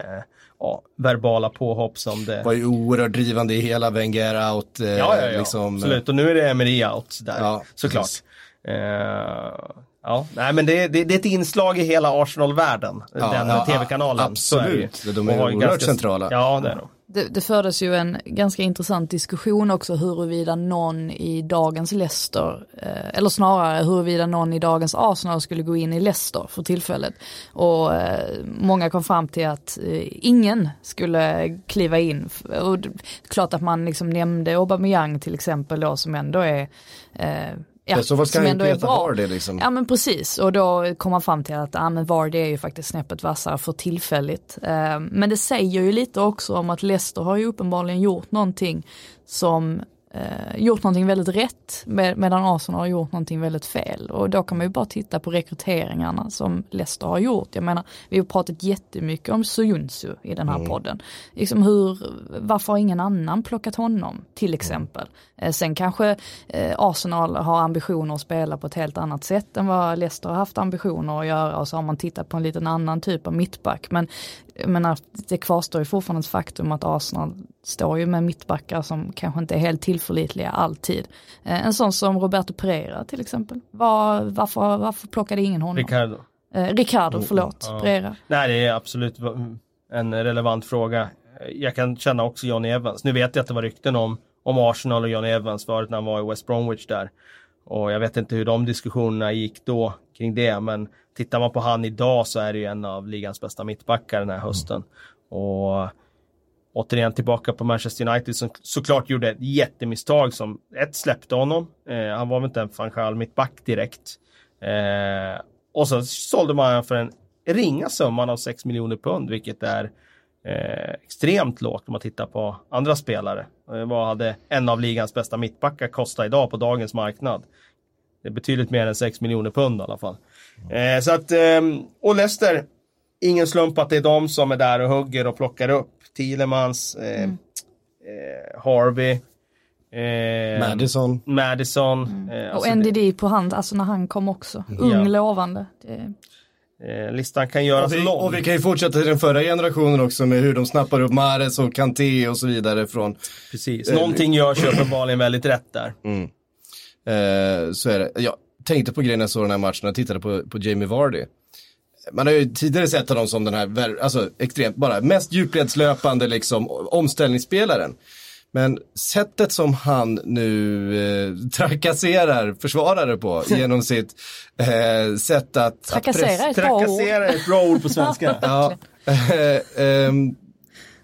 ja, verbala påhopp som det... Var ju oerhört drivande i hela Wenger out. Eh, ja, ja, ja. Liksom, absolut. Och nu är det Emery out där, Ja, såklart. precis. Eh, ja, nej men det, det, det är ett inslag i hela Arsenal-världen, Ja, den ja, tv-kanalen. Är absolut. De är ju oerhört centrala. Ja, det är de. Det, det fördes ju en ganska intressant diskussion också huruvida någon i dagens Leicester, eh, eller snarare huruvida någon i dagens Arsenal skulle gå in i Leicester för tillfället. Och eh, många kom fram till att eh, ingen skulle kliva in. Och klart att man liksom nämnde Aubameyang till exempel då som ändå är eh, Ja, så fall ska han peta. Vardy liksom. Ja men precis och då kom man fram till att ja, men Vardy är ju faktiskt snäppet vassare för tillfälligt. Eh, men det säger ju lite också om att Leicester har ju uppenbarligen gjort någonting som eh, gjort någonting väldigt rätt med, medan Arsenal har gjort någonting väldigt fel. Och då kan man ju bara titta på rekryteringarna som Leicester har gjort. Jag menar, vi har pratat jättemycket om Soyuncu i den här podden. Liksom hur, varför har ingen annan plockat honom till exempel? Eh, sen kanske eh, Arsenal har ambitioner att spela på ett helt annat sätt än vad Leicester har haft ambitioner att göra och så har man tittat på en liten annan typ av mittback. Men jag menar, det kvarstår ju fortfarande ett faktum att Arsenal står ju med mittbackar som kanske inte är helt tillförlitliga alltid. Eh, en sån som Roberto Pereira till exempel. Var, varför, varför plockade ingen honom? Ricardo. Eh, Ricardo, förlåt. Ja. Pereira. Nej, det är absolut en relevant fråga. Jag kan känna också Johnny Evans. Nu vet jag att det var rykten om, om Arsenal och Johnny Evans förut när han var i West Bromwich där. Och jag vet inte hur de diskussionerna gick då kring det, men tittar man på han idag så är det ju en av ligans bästa mittbackar den här hösten. Och återigen tillbaka på Manchester United som såklart gjorde ett jättemisstag som ett släppte honom. Eh, han var väl inte en Fanchal mittback direkt. Eh, och så sålde man honom för en ringa summan av 6 miljoner pund, vilket är eh, extremt lågt om man tittar på andra spelare. Eh, vad hade en av ligans bästa mittbackar kostat idag på dagens marknad? Det är betydligt mer än 6 miljoner pund i alla fall. Eh, så att, eh, och Leicester, ingen slump att det är de som är där och hugger och plockar upp. Thielemans, eh, eh, Harvey, eh, Madison. Madison. Eh, Och alltså NDD på hand, alltså när han kom också. Ung, Ja. lovande. Det, det, eh, listan kan göras Och vi, lång. och vi kan ju fortsätta till den förra generationen också med hur de snappar upp Mares och Kanté och så vidare från Precis. Någonting görs ju uppenbarligen väldigt rätt där. Eh, så är det. Jag tänkte på grejen när jag såg den här matchen och tittade på, på Jamie Vardy. Man har ju tidigare sett honom som den här, alltså extremt, bara mest djupledslöpande liksom omställningsspelaren. Men sättet som han nu eh, trakasserar försvarare på genom sitt eh, sätt att... Trakassera är ett bra ord. Trakassera är ett bra ord på svenska. Ja. Eh, ehm,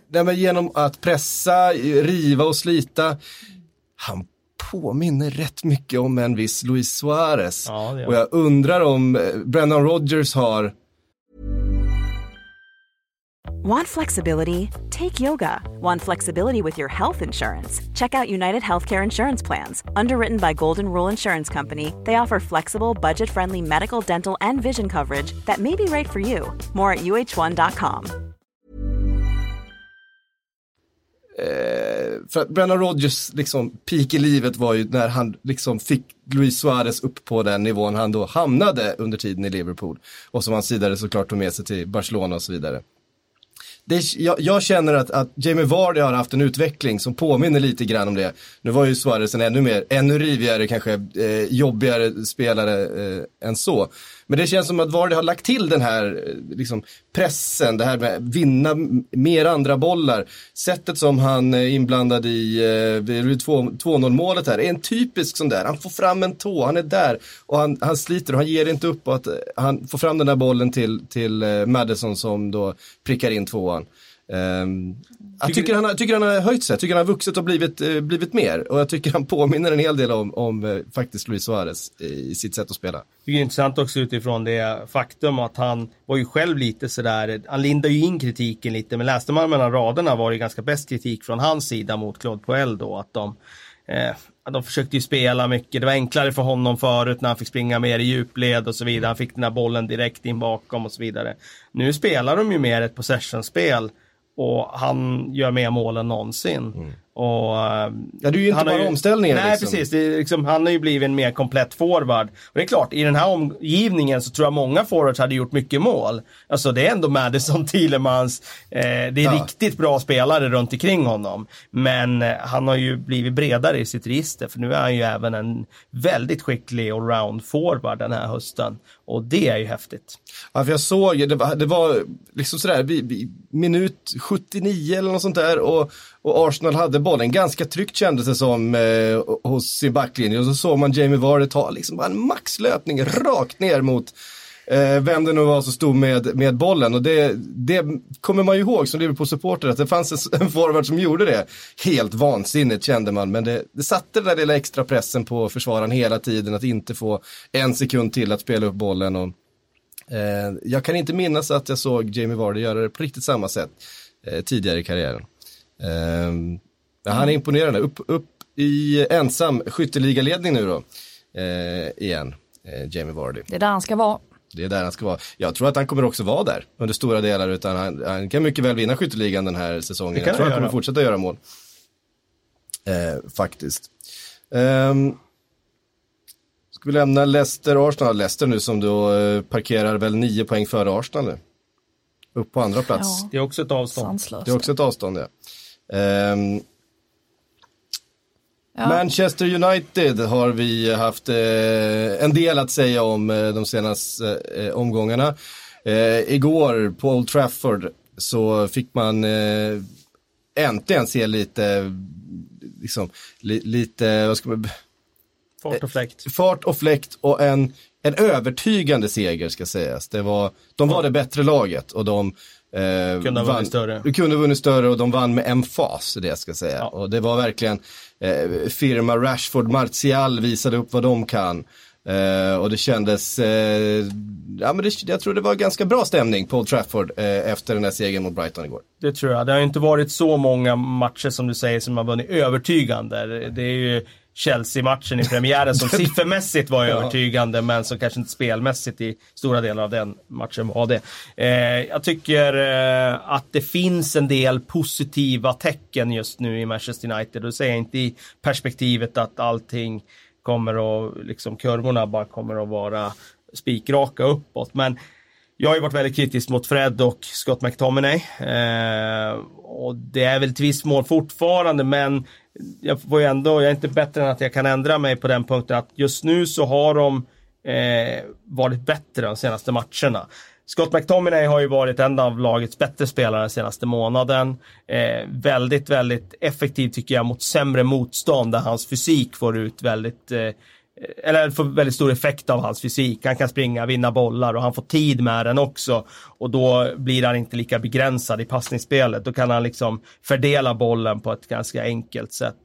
nej, men genom att pressa, riva och slita. Han påminner rätt mycket om en viss Luis Suarez. Ja, och jag undrar om eh, Brennan Rodgers har Want flexibility? Take yoga. Want flexibility with your health insurance? Check out United Healthcare Insurance Plans. Underwritten by Golden Rule Insurance Company, they offer flexible, budget friendly medical, dental, and vision coverage that may be right for you. More at uh1.com. Eh, för att Brennan Rodgers liksom peak i livet var ju när han liksom fick Luis Suarez upp på den nivån han då hamnade under tiden i Liverpool. Och som han sidare såklart tog med sig till Barcelona och så vidare. Det, jag, jag känner att, att Jamie Vardy har haft en utveckling som påminner lite grann om det. Nu var ju Suarez en ännu mer, ännu rivigare, kanske eh, jobbigare spelare eh, än så. Men det känns som att Vardy har lagt till den här eh, liksom, pressen, det här med att vinna mer andra bollar. Sättet som han är inblandad i eh, 2-0 målet här är en typisk sån där. Han får fram en tå, han är där och han, han sliter och han ger inte upp och att eh, han får fram den där bollen till, till eh, Madison som då prickar in tvåan. Ehm, jag tycker han, har, tycker han har höjt sig, jag tycker han har vuxit och blivit, eh, blivit mer. Och jag tycker han påminner en hel del om, om eh, faktiskt Luis Suarez i sitt sätt att spela. Det är intressant också utifrån det faktum att han var ju själv lite sådär, han lindade ju in kritiken lite, men läste man mellan raderna var det ganska bäst kritik från hans sida mot Claude Puel då, att de eh, de försökte ju spela mycket, det var enklare för honom förut när han fick springa mer i djupled och så vidare, han fick den här bollen direkt in bakom och så vidare. Nu spelar de ju mer ett possession-spel och han gör mer mål än någonsin. Mm. Och, ja, det är ju inte bara ju, omställningar. Nej, liksom. precis. Är liksom, han har ju blivit en mer komplett forward. Och det är klart, i den här omgivningen så tror jag många forwards hade gjort mycket mål. Alltså det är ändå Madison, Thielemans, eh, det är ja. riktigt bra spelare runt omkring honom. Men eh, han har ju blivit bredare i sitt register, för nu är han ju även en väldigt skicklig allround forward den här hösten. Och det är ju häftigt. Ja, för jag såg, det var, det var liksom sådär, minut 79 eller något sånt där och, och Arsenal hade bollen ganska tryggt kändes det som eh, hos sin backlinje och så såg man Jamie Vardy ta liksom en maxlöpning rakt ner mot eh, vem det nu var som stod med, med bollen. Och det, det kommer man ju ihåg som Liverpool-supporter att det fanns en, en forward som gjorde det. Helt vansinnigt kände man, men det, det satte den där lilla extra pressen på försvararen hela tiden att inte få en sekund till att spela upp bollen. Och, eh, jag kan inte minnas att jag såg Jamie Vardy göra det på riktigt samma sätt eh, tidigare i karriären. Eh, han är imponerande, upp, upp i ensam skytteligaledning nu då, eh, igen, eh, Jamie Vardy. Det är där han ska vara. Det är där han ska vara. Jag tror att han kommer också vara där under stora delar, utan han, han kan mycket väl vinna skytteligan den här säsongen. Jag tror han kommer fortsätta göra mål. Eh, faktiskt. Um, ska vi lämna Leicester-Arsenal? Leicester nu som då eh, parkerar väl nio poäng före Arsenal nu. Upp på andra plats. Ja. Det är också ett avstånd. Sanslöst. Det är också ett avstånd, ja. Um, Ja. Manchester United har vi haft eh, en del att säga om eh, de senaste eh, omgångarna. Eh, igår på Old Trafford så fick man eh, äntligen se lite, liksom, li, lite, vad ska man... Fart och fläkt. Eh, fart och fläkt och en, en övertygande seger ska sägas. Det var, de var det bättre laget och de Eh, kunde ha vunnit större. Kunde ha vunnit större och de vann med en fas, det jag ska säga. Ja. Och det var verkligen eh, firma Rashford, Martial visade upp vad de kan. Eh, och det kändes, eh, ja men det, jag tror det var ganska bra stämning på Old Trafford eh, efter den här segern mot Brighton igår. Det tror jag. Det har inte varit så många matcher som du säger som har vunnit övertygande. Det är ju Chelsea-matchen i premiären som siffermässigt var övertygande men som kanske inte spelmässigt i stora delar av den matchen var det. Eh, jag tycker eh, att det finns en del positiva tecken just nu i Manchester United. Och säger jag inte i perspektivet att allting kommer att, liksom kurvorna bara kommer att vara spikraka uppåt. Men jag har ju varit väldigt kritisk mot Fred och Scott McTominay. Eh, och det är väl ett visst mål fortfarande men jag får ju ändå, jag är inte bättre än att jag kan ändra mig på den punkten att just nu så har de eh, varit bättre de senaste matcherna. Scott McTominay har ju varit en av lagets bättre spelare den senaste månaden. Eh, väldigt, väldigt effektiv tycker jag mot sämre motstånd där hans fysik får ut väldigt eh, eller får väldigt stor effekt av hans fysik. Han kan springa, vinna bollar och han får tid med den också. Och då blir han inte lika begränsad i passningsspelet. Då kan han liksom fördela bollen på ett ganska enkelt sätt.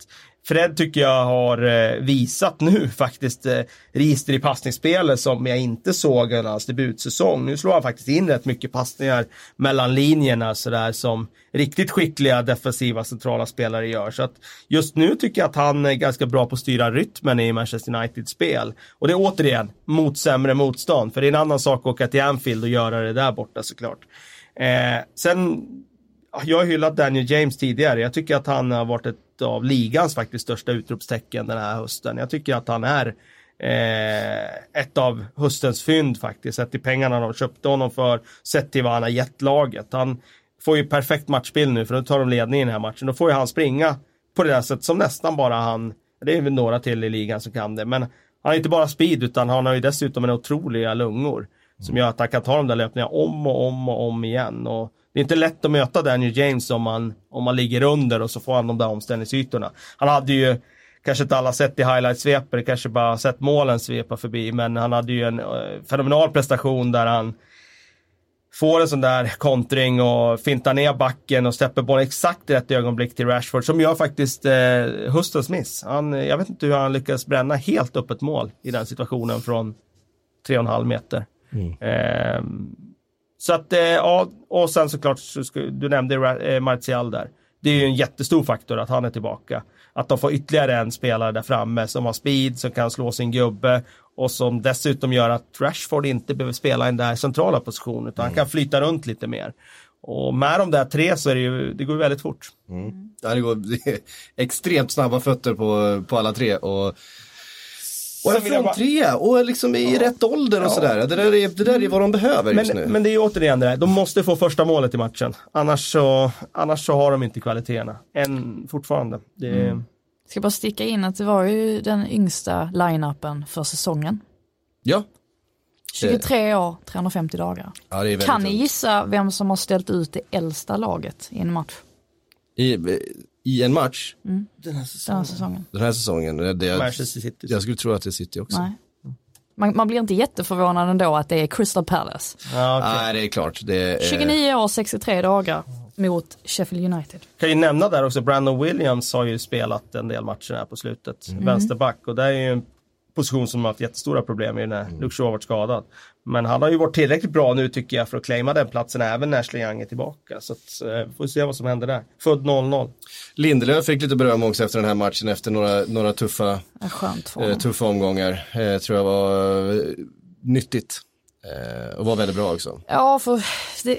Fred tycker jag har eh, visat nu faktiskt eh, register i passningsspelet som jag inte såg under hans debutsäsong. Nu slår han faktiskt in rätt mycket passningar mellan linjerna sådär som riktigt skickliga defensiva centrala spelare gör. Så att just nu tycker jag att han är ganska bra på att styra rytmen i Manchester Uniteds spel. Och det är återigen mot sämre motstånd. För det är en annan sak att åka till Anfield och göra det där borta såklart. Eh, sen jag har hyllat Daniel James tidigare. Jag tycker att han har varit ett av ligans faktiskt största utropstecken den här hösten. Jag tycker att han är eh, ett av höstens fynd faktiskt. Sett till pengarna de köpte honom för, sett till vad han har gett laget. Han får ju perfekt matchbild nu för då tar de ledningen i den här matchen. Då får ju han springa på det där sättet som nästan bara han, det är väl några till i ligan som kan det, men han har inte bara speed utan han har ju dessutom en otroliga lungor. Som gör att han kan ta de där löpningarna om och om och om igen. Och det är inte lätt att möta Daniel James om man, om man ligger under och så får han de där omställningsytorna. Han hade ju, kanske inte alla sett i highlight-svepet, kanske bara sett målen svepa förbi, men han hade ju en uh, fenomenal prestation där han får en sån där kontring och fintar ner backen och släpper bollen exakt i rätt ögonblick till Rashford som gör faktiskt eh, höstens miss. Han, jag vet inte hur han lyckas bränna helt öppet mål i den situationen från 3,5 meter. Mm. Eh, så att, eh, ja, och sen såklart, du nämnde eh, Martial där. Det är ju en jättestor faktor att han är tillbaka. Att de får ytterligare en spelare där framme som har speed, som kan slå sin gubbe och som dessutom gör att Rashford inte behöver spela i den där centrala positionen utan mm. han kan flyta runt lite mer. Och med de där tre så är det ju, det går väldigt fort. Ja, det går det extremt snabba fötter på, på alla tre. Och, och en bara- fronttrea och liksom i rätt ålder och sådär. Det där, är, det där är vad de behöver just nu. Men, men det är ju återigen det där, de måste få första målet i matchen. Annars så, annars så har de inte kvaliteterna. Än fortfarande. Det, Mm. Ska bara sticka in att det var ju den yngsta line-upen för säsongen. Ja. 23 år, 350 dagar. ja, det är väldigt Kan ni gissa vem som har ställt ut det äldsta laget i en match I, I en match den här den här säsongen? den här säsongen. Det, det, Manchester City. jag skulle tro att det är City också. Nej. Man, man blir inte jätteförvånad ändå att det är Crystal Palace. Ja, okej. Nej, det är klart. Det är, 29 år, 63 dagar mot Sheffield United. Kan ju nämna där också, Brandon Williams har ju spelat en del matcher här på slutet. Vänsterback och det är ju en position som har haft jättestora problem i när Luke Shaw har varit skadad. Men han har ju varit tillräckligt bra nu tycker jag för att claima den platsen även när Ashley Young är tillbaka. Så att, eh, får se vad som händer där. Född 0-0. Lindelöf fick lite beröm också efter den här matchen efter några, några tuffa, skönt eh, tuffa omgångar. Eh, tror jag var eh, nyttigt. Eh, och var väldigt bra också. Ja, för det,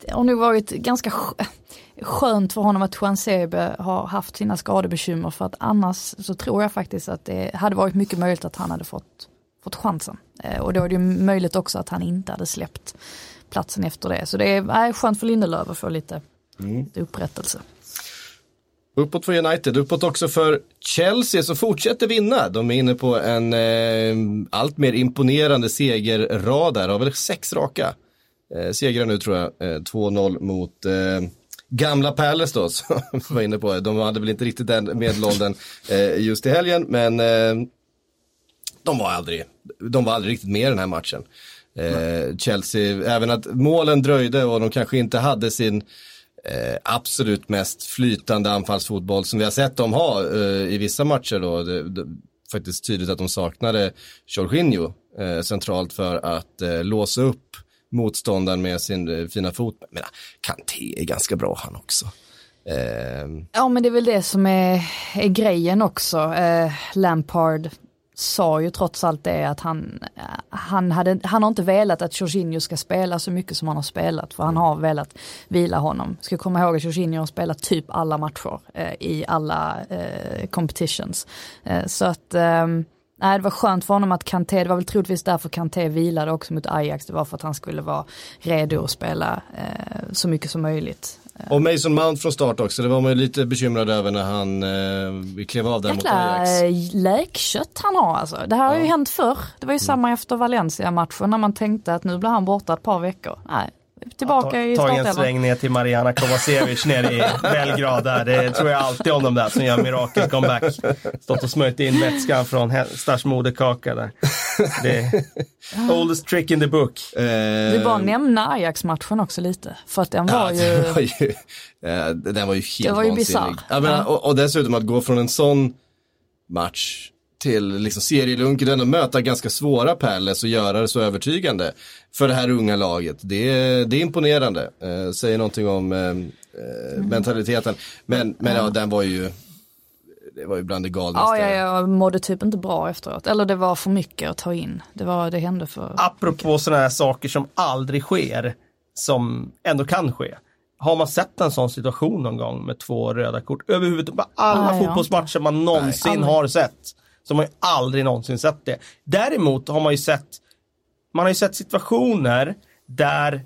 det har nog varit ganska sk- skönt för honom att Juan Sebe har haft sina skadebekymmer för att annars så tror jag faktiskt att det hade varit mycket möjligt att han hade fått, fått chansen. Eh, och då är det ju möjligt också att han inte hade släppt platsen efter det. Så det är äh, skönt för Lindelöf att få lite, lite upprättelse. Uppåt för United, uppåt också för Chelsea som fortsätter vinna. De är inne på en eh, allt mer imponerande segerrad där, har väl sex raka eh, segrar nu tror jag. Eh, 2-0 mot eh, gamla Palace då, som vi var inne på. De hade väl inte riktigt den medelåldern eh, just i helgen, men eh, de var aldrig, de var aldrig riktigt med i den här matchen. Eh, Chelsea, även att målen dröjde och de kanske inte hade sin eh, absolut mest flytande anfallsfotboll som vi har sett dem ha eh, i vissa matcher då. Det, det, faktiskt tydligt att de saknade Jorginho eh, centralt för att eh, låsa upp motståndaren med sin eh, fina fot. Men Kanté är ganska bra han också. Eh, Ja men det är väl det som är, är grejen också. Eh, Lampard sa ju trots allt det att han, eh, han, hade, han har inte velat att Jorginho ska spela så mycket som han har spelat för han har velat vila honom. Ska komma ihåg att Jorginho har spelat typ alla matcher eh, i alla eh, competitions. Eh, så att eh, Nej, det var skönt för honom att Kanté, det var väl troligtvis därför Kanté vilade också mot Ajax, det var för att han skulle vara redo att spela eh, så mycket som möjligt. och Mason Mount från start också, det var man ju lite bekymrad över när han eh, klev av där mot Ajax. eh, läkkött han har alltså. Det här har ju hänt förr. Det var ju samma efter Valencia-matchen när man tänkte att nu blir han borta ett par veckor. Nej, tillbaka i Ta, ta en startelvan. sväng ner till Mariana Kovacevic nere i Belgrad där. Det tror jag alltid om de där som gör mirakel comeback. Stått och smörjt in vätskan från hästars moderkaka där. Det är oldest trick in the book. Eh, Vi bara nämna Ajax-matchen också lite. För att den var Ja, ju... den var ju, eh, den var ju helt Det var ju vansinnig. bizarr. Jag menar, Ja. och, och dessutom att gå från en sån match till liksom serielunken och möta ganska svåra Palace och göra det så övertygande för det här unga laget. Det är, det är imponerande. Eh, säger någonting om eh, eh, mentaliteten. Men, men ja, den var ju, det var ju bland det galnaste. Ja, ja, jag mådde typ inte bra efteråt. Eller det var för mycket att ta in. Det, var, det hände för... Apropå sådana här saker som aldrig sker, som ändå kan ske. Har man sett en sån situation någon gång med två röda kort? Överhuvudtaget, på alla Nej, fotbollsmatcher man någonsin aldrig. har sett. Så har man ju aldrig någonsin sett det. Däremot har man ju sett, man har ju sett situationer där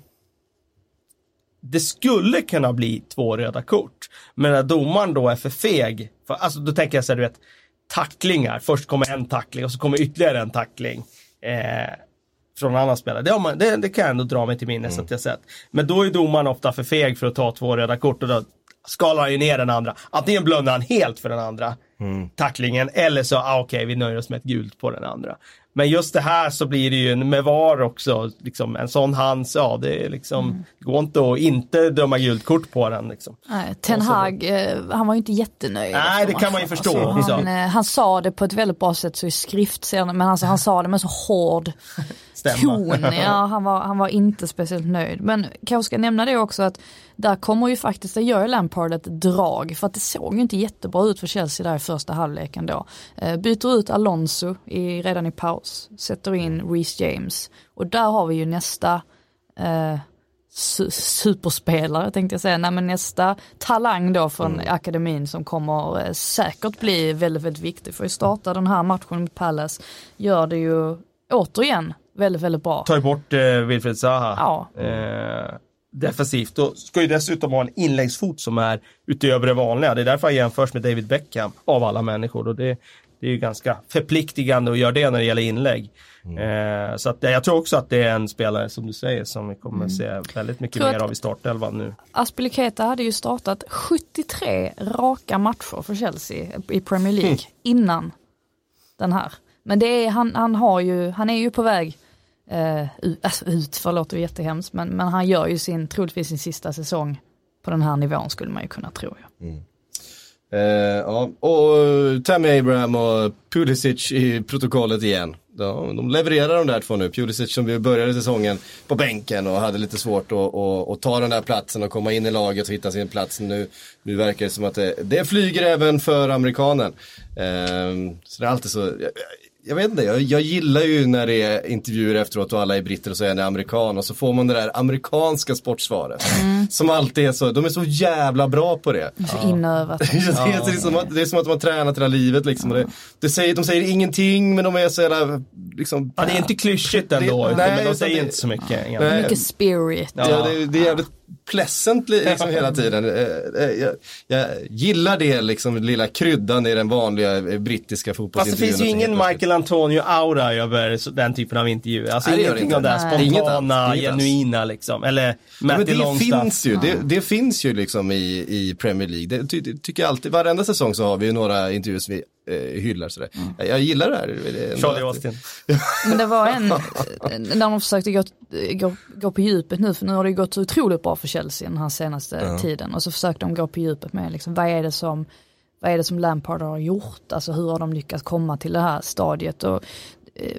det skulle kunna bli två röda kort. Men när domaren då är för feg, för, alltså då tänker jag så här, du vet, tacklingar. Först kommer en tackling och så kommer ytterligare en tackling. Eh, från en annan spelare. Det, man, det, det kan jag ändå dra mig till minnes att jag sett. Men då är domaren ofta för feg för att ta två röda kort och då skalar han ju ner den andra. Antingen blundar han helt för den andra tacklingen eller så, ah, okej, vi nöjer oss med ett gult på den andra. Men just det här så blir det ju med VAR också, liksom, en sån hands, ja det är liksom, det går inte att inte döma gult kort på den liksom. Nej, Ten Hag, eh, han var ju inte jättenöjd. Nej, det kan man ju förstå också. han, eh, han sa det på ett väldigt bra sätt så i skrift sen, men alltså, han sa det med så hård Stämma. ton. Ja, han, var, han var inte speciellt nöjd. Men kanske ska nämna det också att där kommer ju faktiskt, det gör Lampard ett drag. För att det såg ju inte jättebra ut för Chelsea där i första halvleken då. Eh, byter ut Alonso i, redan i paus, sätter in Reece James. Och där har vi ju nästa eh, su superspelare tänkte jag säga, nej men nästa talang då från Mm. akademin som kommer eh, säkert bli väldigt, väldigt viktig. För att starta den här matchen mot Palace gör det ju återigen väldigt, väldigt bra. Tar bort eh, Wilfried Zaha. Ja. Eh, defensivt. Och ska ju dessutom ha en inläggsfot som är utöver det vanliga. Det är därför han jämförs med David Beckham av alla människor. Och det, det är ju ganska förpliktigande att göra det när det gäller inlägg. Mm. Eh, så att, jag tror också att det är en spelare som du säger som vi kommer se väldigt mycket mer av i startelvan nu. Aspeleketa hade ju startat 73 raka matcher för Chelsea i Premier League Mm. innan den här. Men det är, han, han, har ju, han är ju på väg eh, ut, alltså förlåt det jättehemskt, men, men han gör ju sin, troligtvis sin sista säsong på den här nivån skulle man ju kunna tro. Ja. Mm. Eh, ja, och uh, Tammy Abraham och Pulisic i protokollet igen. De, de levererar de där två nu. Pulisic som vi började säsongen på bänken och hade lite svårt att, att, att ta den där platsen och komma in i laget och hitta sin plats. Nu, nu verkar det som att det, det flyger även för amerikanen. Eh, så det är alltid så. Jag, vet inte, jag, jag gillar ju när det är intervjuer efteråt och alla är britter och så är en amerikan och så får man det där amerikanska sportsvaret. Som alltid är så, de är så jävla bra på det. Så inövat. Det är, det, är som att, det är som att de har tränat hela livet liksom. Och Det, det säger, de säger ingenting men de är så jävla, liksom. Ja, det är inte klyschigt ändå, Det- nej, men de säger det- inte så mycket. Nej. Mycket spirit. Ja, det, det är jävligt pleasant li- liksom hela tiden. Eh, eh, Jag, jag gillar det liksom, lilla kryddan i den vanliga eh, brittiska Fast det fotbollsintervjun. finns ju ingen Michael Antonio-aura över den typen av intervju. Alltså Nej, det det ingenting av det här spontana, inget genuina liksom. Eller Ja, Matty men det Longstaff. finns ju, det, det finns ju liksom i, i Premier League. Det ty, tycker jag alltid, varenda säsong så har vi ju några intervjuer som vi eh, hyllar sådär. Jag, jag gillar det här. Charlie Austin. Men det var en, när de försökte gå, gå, gå på djupet nu, för nu har det ju gått otroligt bra för Chelsea den här senaste tiden. Och så försökte de gå på djupet med liksom, vad är det som vad är det som Lampard har gjort? Alltså hur har de lyckats komma till det här stadiet? Och, eh,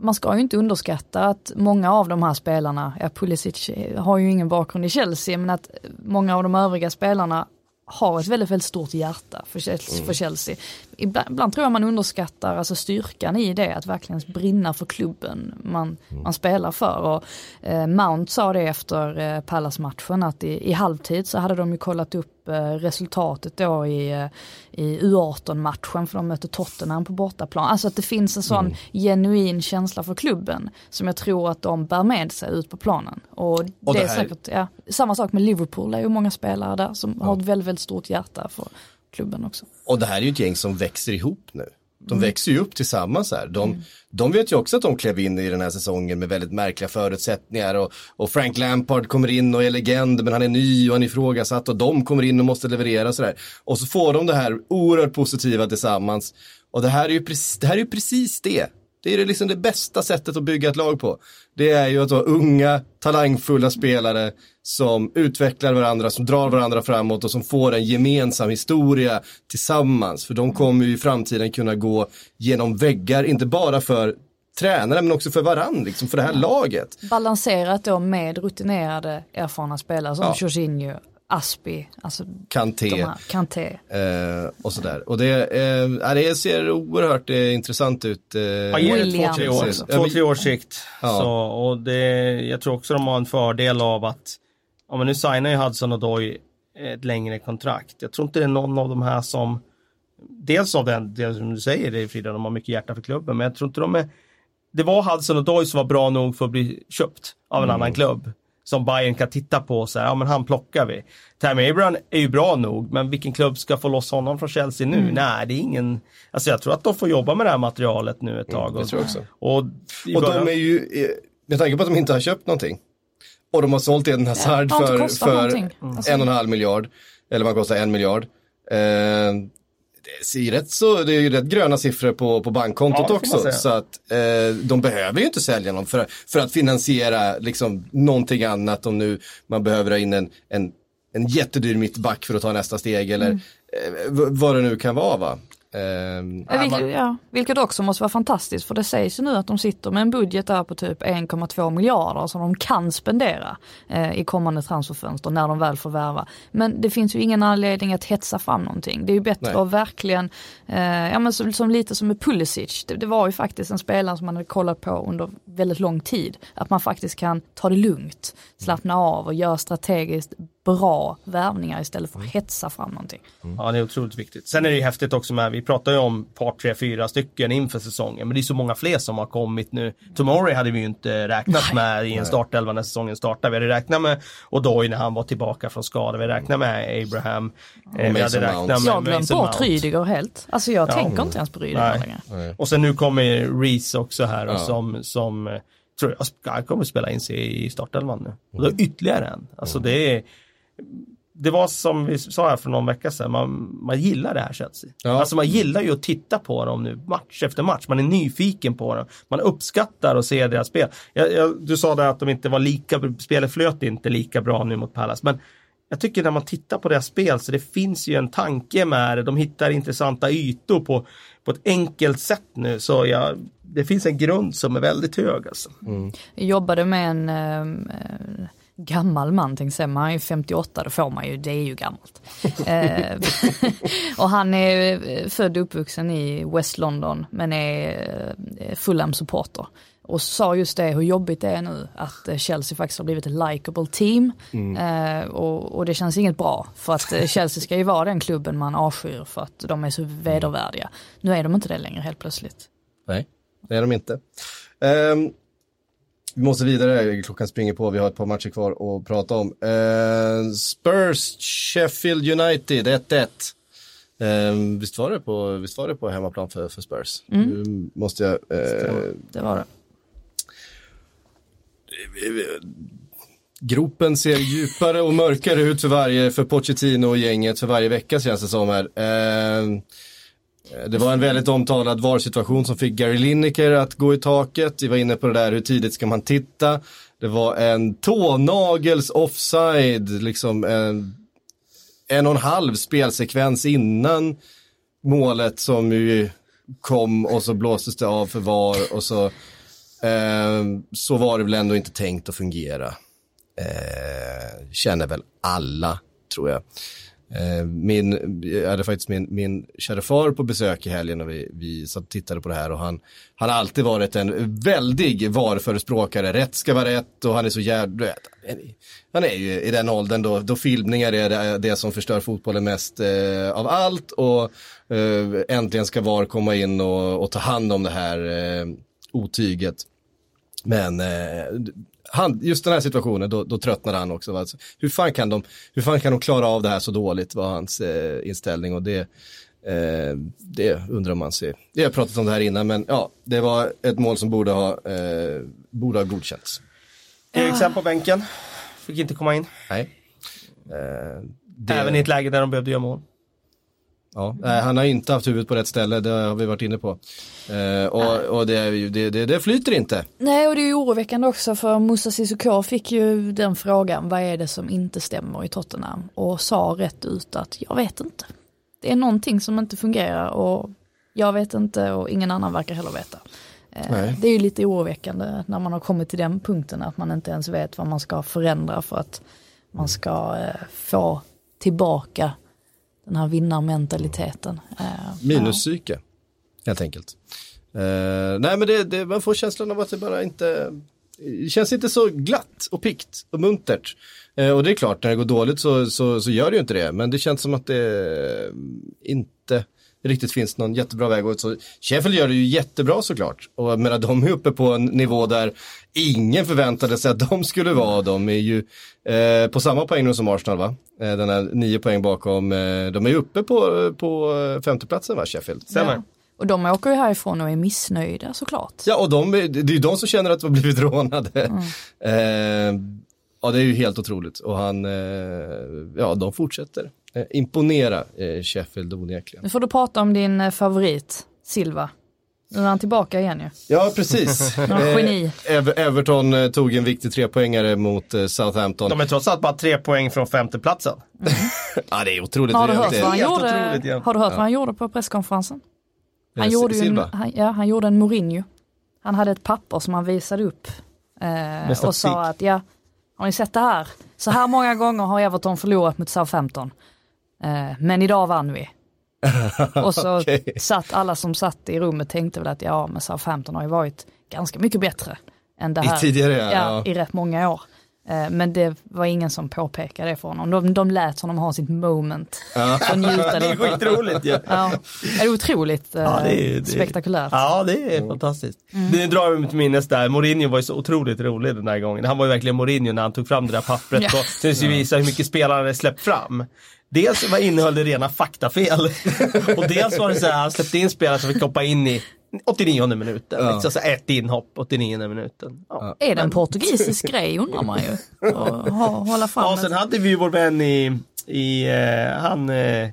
man ska ju inte underskatta att många av de här spelarna, ja Pulisic har ju ingen bakgrund i Chelsea, men att många av de övriga spelarna har ett väldigt, väldigt stort hjärta för Chelsea. För Chelsea. Ibland, ibland tror jag man underskattar alltså styrkan i det, att verkligen brinna för klubben man, man spelar för. Och, eh, Mount sa det efter eh, Pallas-matchen att i, i halvtid så hade de ju kollat upp eh, resultatet då i, eh, i U18-matchen för de mötte Tottenham på bortaplan. Alltså att det finns en sån genuin känsla för klubben som jag tror att de bär med sig ut på planen. Och, Och det, det är här- säkert, ja, samma sak med Liverpool, det är ju många spelare där som har ett väldigt, väldigt stort hjärta för klubben också. Och det här är ju ett gäng som växer ihop nu. De Mm. växer ju upp tillsammans här. De, de vet ju också att de klev in i den här säsongen med väldigt märkliga förutsättningar och, och Frank Lampard kommer in och är legend men han är ny och han är ifrågasatt och de kommer in och måste leverera sådär. Och så får de det här oerhört positiva tillsammans. Och det här är ju, precis, det här är ju precis det. Det är det liksom det bästa sättet att bygga ett lag på. Det är ju att ha unga, talangfulla spelare som utvecklar varandra, som drar varandra framåt och som får en gemensam historia tillsammans. För de kommer ju i framtiden kunna gå genom väggar, inte bara för tränare men också för varann, liksom för det här laget. Balanserat då med rutinerade erfarna spelare som Ja. Jorginho, Aspi, alltså Kanté. de här, Kanté. Eh, och sådär. Och det, eh, det ser oerhört eh, intressant ut. Eh, Ja, två, tre år, också. två, tre års sikt. Ja. Så, och det, jag tror också de har en fördel av att, ja men nu signar ju Hudson och Doy ett längre kontrakt. Jag tror inte det är någon av de här som, dels av den, det som du säger det Frida, de har mycket hjärta för klubben, men jag tror inte de är, det var Hudson och Doy som var bra nog för att bli köpt av en annan klubb. Som Bayern kan titta på och säga, ja men han plockar vi. Tammy Abraham är ju bra nog, men vilken klubb ska få loss honom från Chelsea nu? Nej, det är ingen, alltså jag tror att de får jobba med det här materialet nu ett tag. det tror jag också. Och, Och början- de är ju, eh, med tanke på att de inte har köpt någonting. Och de har sålt Eden Hazard inte för, för. Alltså- en och en halv miljard. Eller vad kostar en miljard. Eh, det ser rätt så, det är ju rätt gröna siffror på, på bankkontot Ja, också. Så att eh, de behöver ju inte sälja någon för, för att finansiera liksom någonting annat om nu man behöver ha in en, en, en jättedyr mittback för att ta nästa steg eller Mm. eh, vad det nu kan vara va. Ja, vilket, ja, vilket också måste vara fantastiskt för det sägs ju nu att de sitter med en budget där på typ 1,2 miljarder som de kan spendera eh, i kommande transferfönster när de väl får värva. Men det finns ju ingen anledning att hetsa fram någonting. Det är ju bättre Nej. att verkligen, eh, ja men som, som lite som med Pulisic, det, det var ju faktiskt en spelare som man hade kollat på under väldigt lång tid. Att man faktiskt kan ta det lugnt, slappna av och göra strategiskt bra värvningar istället för att hetsa fram någonting. Ja, det är otroligt viktigt. Sen är det ju häftigt också med, vi pratar ju om par, tre, fyra stycken inför säsongen, men det är så många fler som har kommit nu. Tomori hade vi ju inte räknat med i en startelva när säsongen startade. Vi hade räknat med Odoi när han var tillbaka från skada. Vi räknade med Abraham. Eh, vi hade räknat Jag har med glömt bort. Rydiger helt. Alltså jag Ja. tänker inte ens på Rydiger Nej. längre. Och sen nu kommer Reese också här och Ja. som, som eh, tror jag, kommer spela in sig i startelvan nu. Och då är ytterligare en. Alltså det är det var som vi sa här för någon vecka sedan, man, man gillar det här Chelsea. Ja. Alltså man gillar ju att titta på dem nu match efter match. Man är nyfiken på dem. Man uppskattar att se deras spel. Jag, jag, du sa där att de inte var lika, spelet flöt inte lika bra nu mot Palace. Men jag tycker när man tittar på deras spel så det finns ju en tanke med det. De hittar intressanta ytor på, på ett enkelt sätt nu. Så jag, det finns en grund som är väldigt hög alltså. Jag jobbade med en eh, gammal man, tänkte säga, men han är ju 58, då får man ju, det är ju gammalt. eh, och han är eh, född och uppvuxen i West London, men är eh, Fulham-supporter. Och sa just det, hur jobbigt det är nu att Chelsea faktiskt har blivit ett likable team. Eh, och, och det känns inget bra, för att Chelsea ska ju vara den klubben man avskyr för att de är så vedervärdiga. Nu är de inte det längre helt plötsligt. Nej, det är de inte. Ehm, vi måste vidare, klockan springer på, vi har ett par matcher kvar att prata om. Ehm, Spurs, Sheffield United 1-1. Ehm, visst, var det på, visst var det på hemmaplan för, för Spurs? Nu måste jag... eh, Det var det. gropen ser djupare och mörkare ut för varje, för Pochettino och gänget för varje vecka känns det som här. Ehm, Eh, det var en väldigt omtalad VAR-situation som fick Gary Lineker att gå i taket. Vi var inne på det där, hur tidigt ska man titta? Det var en tånagels offside, liksom en, en och en halv spelsekvens innan målet som ju kom och så blåstes det av för VAR och så, eh, så var det väl ändå inte tänkt att fungera. Eh, känner väl alla, tror jag. Eh, min, jag hade faktiskt min, min kära far på besök i helgen och vi, vi satt och tittade på det här och han, han har alltid varit en väldig VAR-förespråkare. Rätt ska vara rätt och han är så jävla, han är ju i den åldern då, då filmningar är det, det som förstör fotbollen mest eh, av allt och eh, äntligen ska VAR komma in och, och ta hand om det här eh, otyget. Men eh, han, just den här situationen, då, då tröttnade han också. Alltså, hur, fan kan de, hur fan kan de klara av det här så dåligt, var hans eh, inställning. Och det, eh, det undrar man sig. Vi har pratat om det här innan, men ja, det var ett mål som borde ha, eh, borde ha godkänts. Eriksen på bänken. Fick inte komma in. Nej. Eh, det, Även i ett läge där de behövde göra mål. Ja, nej, han har inte haft huvudet på rätt ställe, det har vi varit inne på. Eh, och och det, det, det, det flyter inte. Nej och det är ju oroväckande också för Moussa Sissoko fick ju den frågan, vad är det som inte stämmer i Tottenham? Och sa rätt ut att jag vet inte. Det är någonting som inte fungerar och jag vet inte och ingen annan verkar heller veta. Eh. Det är ju lite oroväckande när man har kommit till den punkten att man inte ens vet vad man ska förändra för att man ska eh, få tillbaka den här vinnarmentaliteten. Eh, ja. Minuspsyke, helt enkelt. Uh, nej men det, det, man får känslan av att det bara inte, det känns inte så glatt och pikt och muntert. Uh, och det är klart, när det går dåligt så, så, så gör det ju inte det, men det känns som att det eh, inte riktigt finns någon jättebra väg. Och så, Sheffield gör det ju jättebra såklart. Och jag menar, de är uppe på en nivå där ingen förväntade sig att de skulle vara. De är ju eh, på samma poäng nu som Arsenal va? Eh, den här nio poäng bakom. Eh, de är ju uppe på, på eh, femteplatsen va, Sheffield? Stämmer. Ja. Och de åker ju härifrån och är missnöjda såklart. Ja, och de, är- det är ju de som känner att de har blivit rånade. Eh, ja, det är ju helt otroligt. Och han, eh, ja, de fortsätter eh, imponera eh, Sheffield onekligen. Nu får du prata om din favorit, Silva. Nu är han tillbaka igen ju. Ja, precis. Ja, geni. Ever- Everton eh, tog en viktig trepoängare mot eh, Southampton. De är trots allt bara tre poäng från femteplatsen. Ja, det är otroligt. Har du hört vad han gjorde, otroligt, ja. har du hört vad han gjorde på presskonferensen? Han Eh, gjorde, ju en, han, ja, han gjorde en Mourinho. Han hade ett papper som han visade upp. Eh, och sa att ja, har ni sett det här? Så här många gånger har Everton förlorat mot Southampton. Eh, men idag vann vi. och så Okej. satt alla som satt i rummet tänkte väl att ja, men Southampton har ju varit ganska mycket bättre än det I här. tidigare, ja. ja, i rätt många år. Eh, Men det var ingen som påpekade det för honom. De, de lät honom ha sitt moment. Och njuta Det är skitroligt ju. Ja, det är otroligt eh, Ja, det är- det- spektakulärt. Ja, det är fantastiskt. Det drar mig till minnes där, Mourinho var ju så otroligt rolig den här gången. Han var ju verkligen Mourinho när han tog fram det där pappret Ja. och sen så visa hur mycket spelarna hade släppt fram. Dels vad innehöll det rena faktafel och dels var det så här, han släppte in spelare som fick hoppa in i 89 minuten. Ja. Liksom, så ett inhopp 89 minuten. Ja. Är det en portugisisk grej undrar man ju. Ha- hålla fram Ja, sen hade vi ju vår vän i, i eh, han, eh,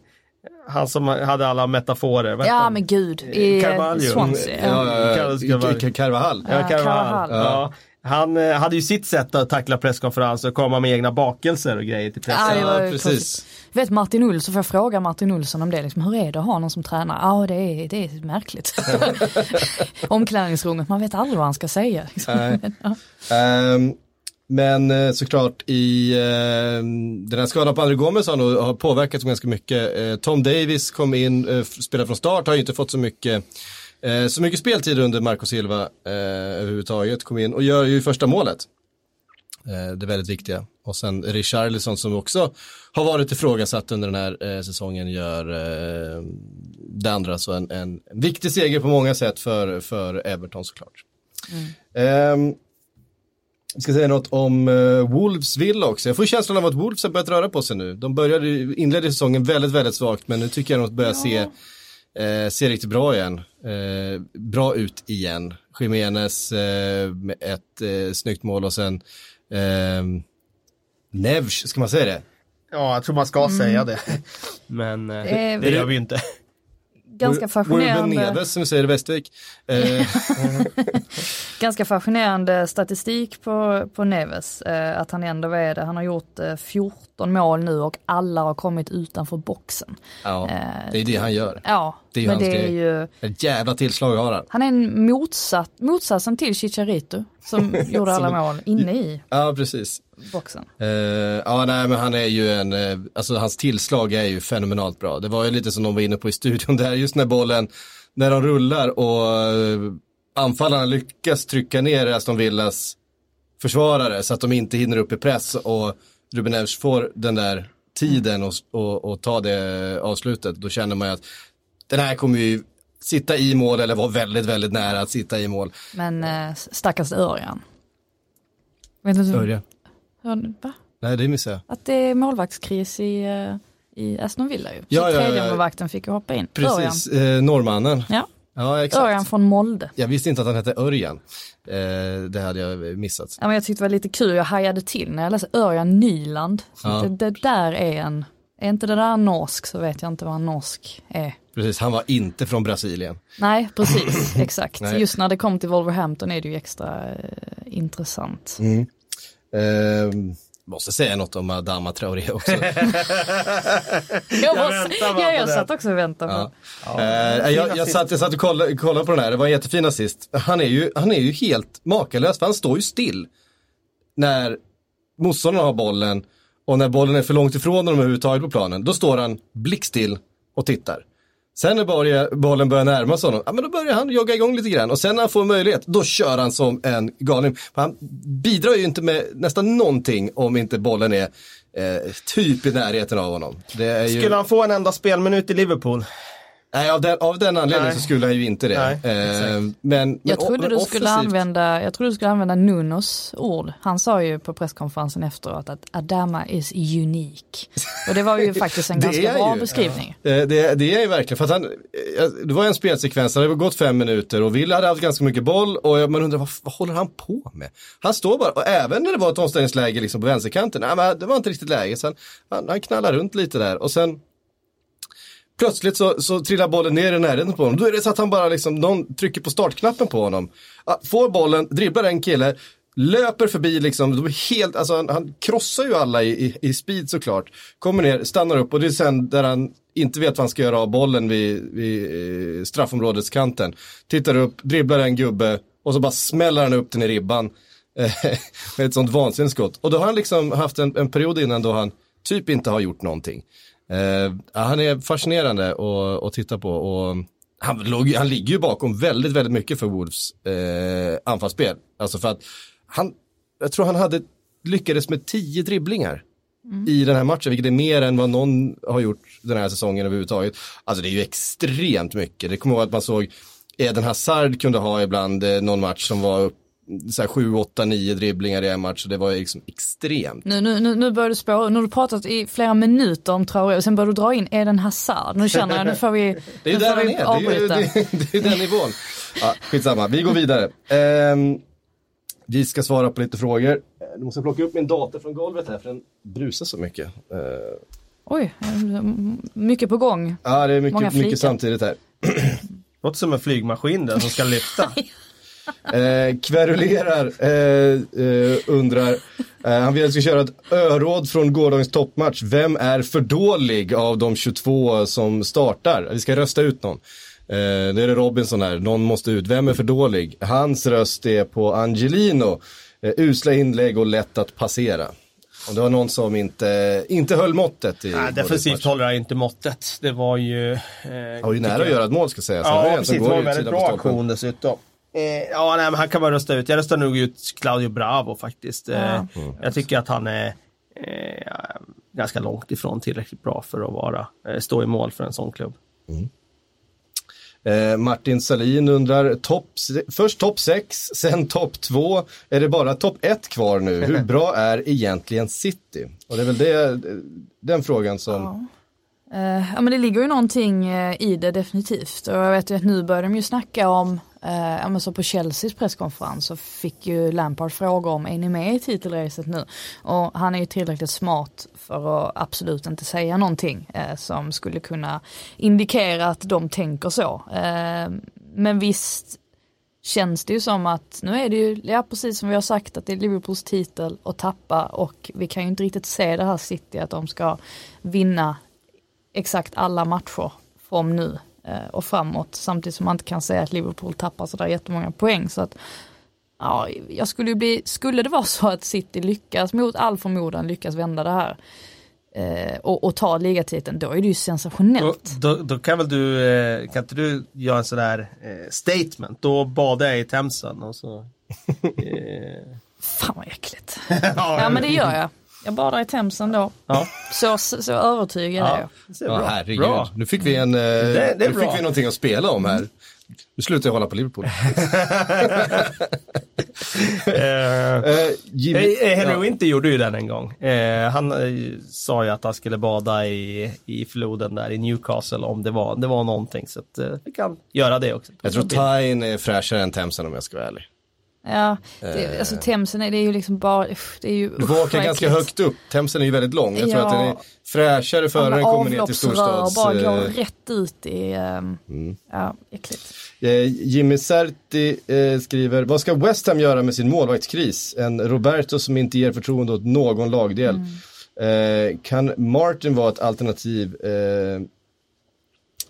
han som hade alla metaforer. Ja han? men gud, i eh, Carvalho. Swansea. Ja, Ja. ja, ja, Carlos Carvalho. K- Carvajal. Ja, Ja, Carvajal. Carvajal. Ja. Han eh, hade ju sitt sätt att tackla presskonferenser och komma med egna bakelser och grejer till pressen. Ja, precis. konstigt. Vet Martin Olsson, får jag fråga Martin Olsson om det, liksom, hur är det att ha någon som tränar? Ja det är, det är märkligt. Omklädningsrummet, man vet aldrig vad han ska säga. Liksom. Ja. Men eh, såklart i ehm, den här skadan på André Gomes har, nog, har påverkat ganska mycket. Eh, Tom Davis kom in, eh, spelade från start, har ju inte fått så mycket eh, så mycket speltid under Marco Silva eh, överhuvudtaget. Kom in och gör ju första målet. Eh, det är väldigt viktiga. Och sen Richarlison som också har varit ifrågasatt under den här eh, säsongen gör eh, det andra. Så en, en, viktig seger på många sätt för, för Everton såklart. Ehm, vi ska säga något om uh, Wolves Villa också. Jag får känslan av att Wolves har börjat röra på sig nu. De började, inledde säsongen väldigt, väldigt svagt men nu tycker jag de börjar se, eh, se riktigt bra igen. Eh, bra ut igen. Jiménez eh, med ett eh, snyggt mål och sen eh, Nevs, ska man säga det? Ja, jag tror man ska säga det. Men eh, är- det gör vi ju inte. Ganska Ruben fascinerande, Neves som vi säger i Västervik. Eh, ganska fascinerande statistik på, på Neves. Eh, att han ändå är det. Han har gjort eh, 14 mål nu och alla har kommit utanför boxen. ja, Eh, det är det han gör. Ja, Det är ju men hans det är ju Ett jävla tillslag har han. Han är en motsatt, motsatsen till Chicharito som gjorde alla mål inne i Ja, precis. boxen. Eh, ja, nej, men han är ju en, eh, alltså hans tillslag är ju fenomenalt bra. Det var ju lite som de var inne på i studion där, just när bollen, när de rullar och eh, anfallarna lyckas trycka ner Aston Villas försvarare så att de inte hinner upp i press och Ruben Neves får den där tiden och, och, och ta det avslutet. Då känner man ju att den här kommer ju sitta i mål eller vara väldigt, väldigt nära att sitta i mål. Men eh, stackars Örjan. Vet du, Örjan. Hör, va? Nej, det missade jag. Att det är målvaktskris i, eh, i Aston Villa ju. Så Ja, ja, ja, tredje ja. målvakten fick ju hoppa in. Precis, eh, norrmannen. Örjan. Ja, Ja, exakt. Örjan från Molde. Jag visste inte att han hette Örjan. Eh, det hade jag missat. Ja, men jag tyckte det var lite kul, jag hajade till när jag läste Örjan Nyland. Så Ja. det, det där är en, är inte det där norsk så vet jag inte vad en norsk är. Precis, han var inte från Brasilien. Nej, precis, exakt. Nej. Just när det kom till Wolverhampton är det ju extra eh, intressant. Eh, måste säga något om Adama Traoré också. Jag, måste, väntar bara ja, på jag det. satt också och väntade på. Ja. Eh, jag, jag, satt, jag satt och kollade, kollade på den här, det var en jättefin assist. Han är, ju, han är ju helt makalös, för han står ju still när motståndarna har bollen och när bollen är för långt ifrån honom överhuvudtaget på planen. Då står han blickstill och tittar. Sen när börjar, bollen börjar närma sig honom, ja men då börjar han jogga igång lite grann och sen när han får möjlighet, då kör han som en galning. Han bidrar ju inte med nästan någonting om inte bollen är eh, typ i närheten av honom. Det är ju... Skulle han få en enda spelminut i Liverpool? Nej, av den, av den anledningen Nej. så skulle han ju inte det. Nej, eh, men, men, Jag trodde, du skulle använda, jag trodde du skulle använda Nunos ord. Han sa ju på presskonferensen efteråt att Adama is unique. Och det var ju faktiskt en ganska bra ju. beskrivning. Eh, Det, det är ju verkligen, för att han, eh, det var en spelsekvens, det hade gått fem minuter och Villa hade haft ganska mycket boll och jag- man undrar vad, vad håller han på med? Han står bara, och även när det var ett omställningsläge liksom på vänsterkanten, nej, men det var inte riktigt läge, sen, han, han knallar runt lite där och sen Plötsligt så, så trillar bollen ner i närheten på honom. Då är det så att han bara liksom, någon trycker på startknappen på honom. Får bollen, dribblar en kille, löper förbi liksom, de är helt, alltså han, han krossar ju alla i, i, i speed såklart. Kommer ner, stannar upp och det är sen där han inte vet vad han ska göra av bollen vid, vid eh, straffområdeskanten. Tittar upp, dribblar en gubbe och så bara smäller han upp den i ribban. Eh, med ett sånt vansinnigt skott. Och då har han liksom haft en, en period innan då han typ inte har gjort någonting. Eh, han är fascinerande att, att titta på och han, låg, han ligger ju bakom väldigt, väldigt mycket för Wolves eh, anfallsspel. Alltså för att han, jag tror han hade lyckades med tio dribblingar i den här matchen, vilket är mer än vad någon har gjort den här säsongen överhuvudtaget. Alltså det är ju extremt mycket. Det kommer ihåg att man såg Eden Hazard kunde ha ibland eh, någon match som var upp, så här 7, 8, 9 dribblingar i en match. Så det var liksom extremt. Nu, nu, nu, nu börjar du spåra, nu har du pratat i flera minuter om Traoré och sen börjar du dra in Eden Hazard. Nu känner jag, nu får vi Det är ju där han vi är, det är, ju, det, är- det är den nivån. Ja, skitsamma, vi går vidare. Ehm, vi ska svara på lite frågor. Nu måste jag plocka upp min dator från golvet här för den brusar så mycket. Ehm, Oj, mycket på gång. ja, det är mycket, mycket samtidigt här. Låter som en flygmaskin där som ska lyfta. Eh, kverulerar, eh, eh, undrar, eh, han vill att vi ska köra ett öråd från gårdagens toppmatch. Vem är för dålig av de 22 som startar? Vi ska rösta ut någon. Eh, nu är det Robinson här, någon måste ut. Vem är för dålig? Hans röst är på Angelino. Eh, usla inlägg och lätt att passera. Och det var någon som inte, inte höll måttet i Nej, defensivt håller jag inte måttet. Det var ju... Eh, Han var ju nära att göra ett mål ska sägas. Han Ja, precis. Det var en väldigt bra aktion dessutom. Eh, ja, nej, men han kan man rösta ut. Jag röstar nog ut Claudio Bravo faktiskt. Eh, Ja. Jag tycker att han är eh, ganska långt ifrån tillräckligt bra för att vara, eh, stå i mål för en sån klubb. Eh, Martin Salin undrar, top, först topp 6, sen topp 2. Är det bara topp 1 kvar nu? Hur bra är egentligen City? Och det är väl det, den frågan som... Eh, ja men det ligger ju någonting i det definitivt och jag vet ju att nu börjar de ju snacka om, eh, ja men så på Chelseas presskonferens så fick ju Lampard fråga om är ni med i titelracet nu? Och han är ju tillräckligt smart för att absolut inte säga någonting eh, som skulle kunna indikera att de tänker så. Eh, men visst känns det ju som att nu är det ju, ja precis som vi har sagt att det är Liverpools titel att tappa och vi kan ju inte riktigt se det här City att de ska vinna exakt alla matcher från nu och framåt samtidigt som man inte kan säga att Liverpool tappar sådär jättemånga poäng så att ja, jag skulle ju bli, skulle det vara så att City lyckas mot all förmodan lyckas vända det här eh, och, och ta ligatiteln då är det ju Då, sensationellt. då, då kan väl du, eh, kan inte du göra en sån där eh, statement? Då badar jag i Themsen och så... Eh, Fan vad äckligt. ja men det gör jag. Jag badar i Themsen då. ja, Så, så, så övertygad är ja, jag. det är Ja, bra. herregud. bra. Nu fick vi en... eh, det är nu fick bra. vi någonting att spela om här. Nu slutar jag hålla på Liverpool. Eh, Eh, Jimmy, Henry ja. Winter gjorde ju den en gång. Eh, han eh, sa ju att han skulle bada i, i floden där i Newcastle om det var, det var någonting. Så att, vi kan göra det också. Jag tror Tyne är fräschare än Themsen om jag ska vara ärlig. Ja, det, alltså Themsen är det är ju liksom bara, det är ju Du vad ganska högt upp. Themsen är ju väldigt lång. Jag tror Ja. att den är fräschare före den kommer ner till storstads... bara går eh, rätt ut i, ehm, ja, äckligt. Eh, Jimmy Serti eh, skriver, vad ska West Ham göra med sin målvaktskris? En Roberto som inte ger förtroende åt någon lagdel. Eh, kan Martin vara ett alternativ? Eh,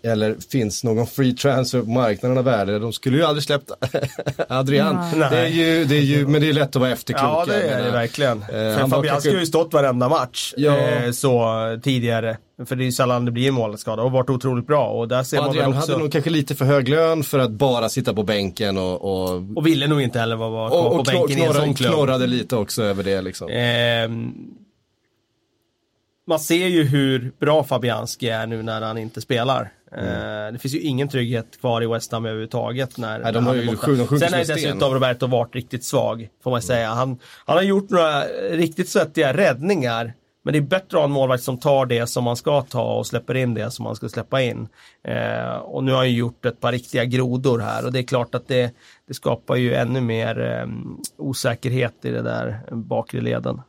eller finns någon free transfer på marknaden av värde? De skulle ju aldrig släppt Adrian. Nej. Det är ju, det är ju, men det är lätt att vara efterklok. Ja, det är det verkligen. Eh, Fabianski kanske- har ju stått varenda match Ja. eh, så tidigare. För det är ju sällan det blir en målskada och varit otroligt bra. Och där ser man Adrian väl också... hade nog kanske lite för hög lön för att bara sitta på bänken och, och, Och ville nog inte heller vara vara och, på och bänken i en sån klubb. knorrade lite också över det liksom. Ehm, man ser ju hur bra Fabianski är nu när han inte spelar. Eh, det finns ju ingen trygghet kvar i West Ham överhuvudtaget. När, Mm. Nej, de har ju sju- de Sen har ju dessutom Roberto varit riktigt svag, får man säga. Han, han har gjort några riktigt svettiga räddningar. Men det är bättre att ha en målvakt som tar det som man ska ta och släpper in det som man ska släppa in. Eh, och nu har han gjort ett par riktiga grodor här och det är klart att det, det skapar ju ännu mer eh, osäkerhet i det där bakre leden.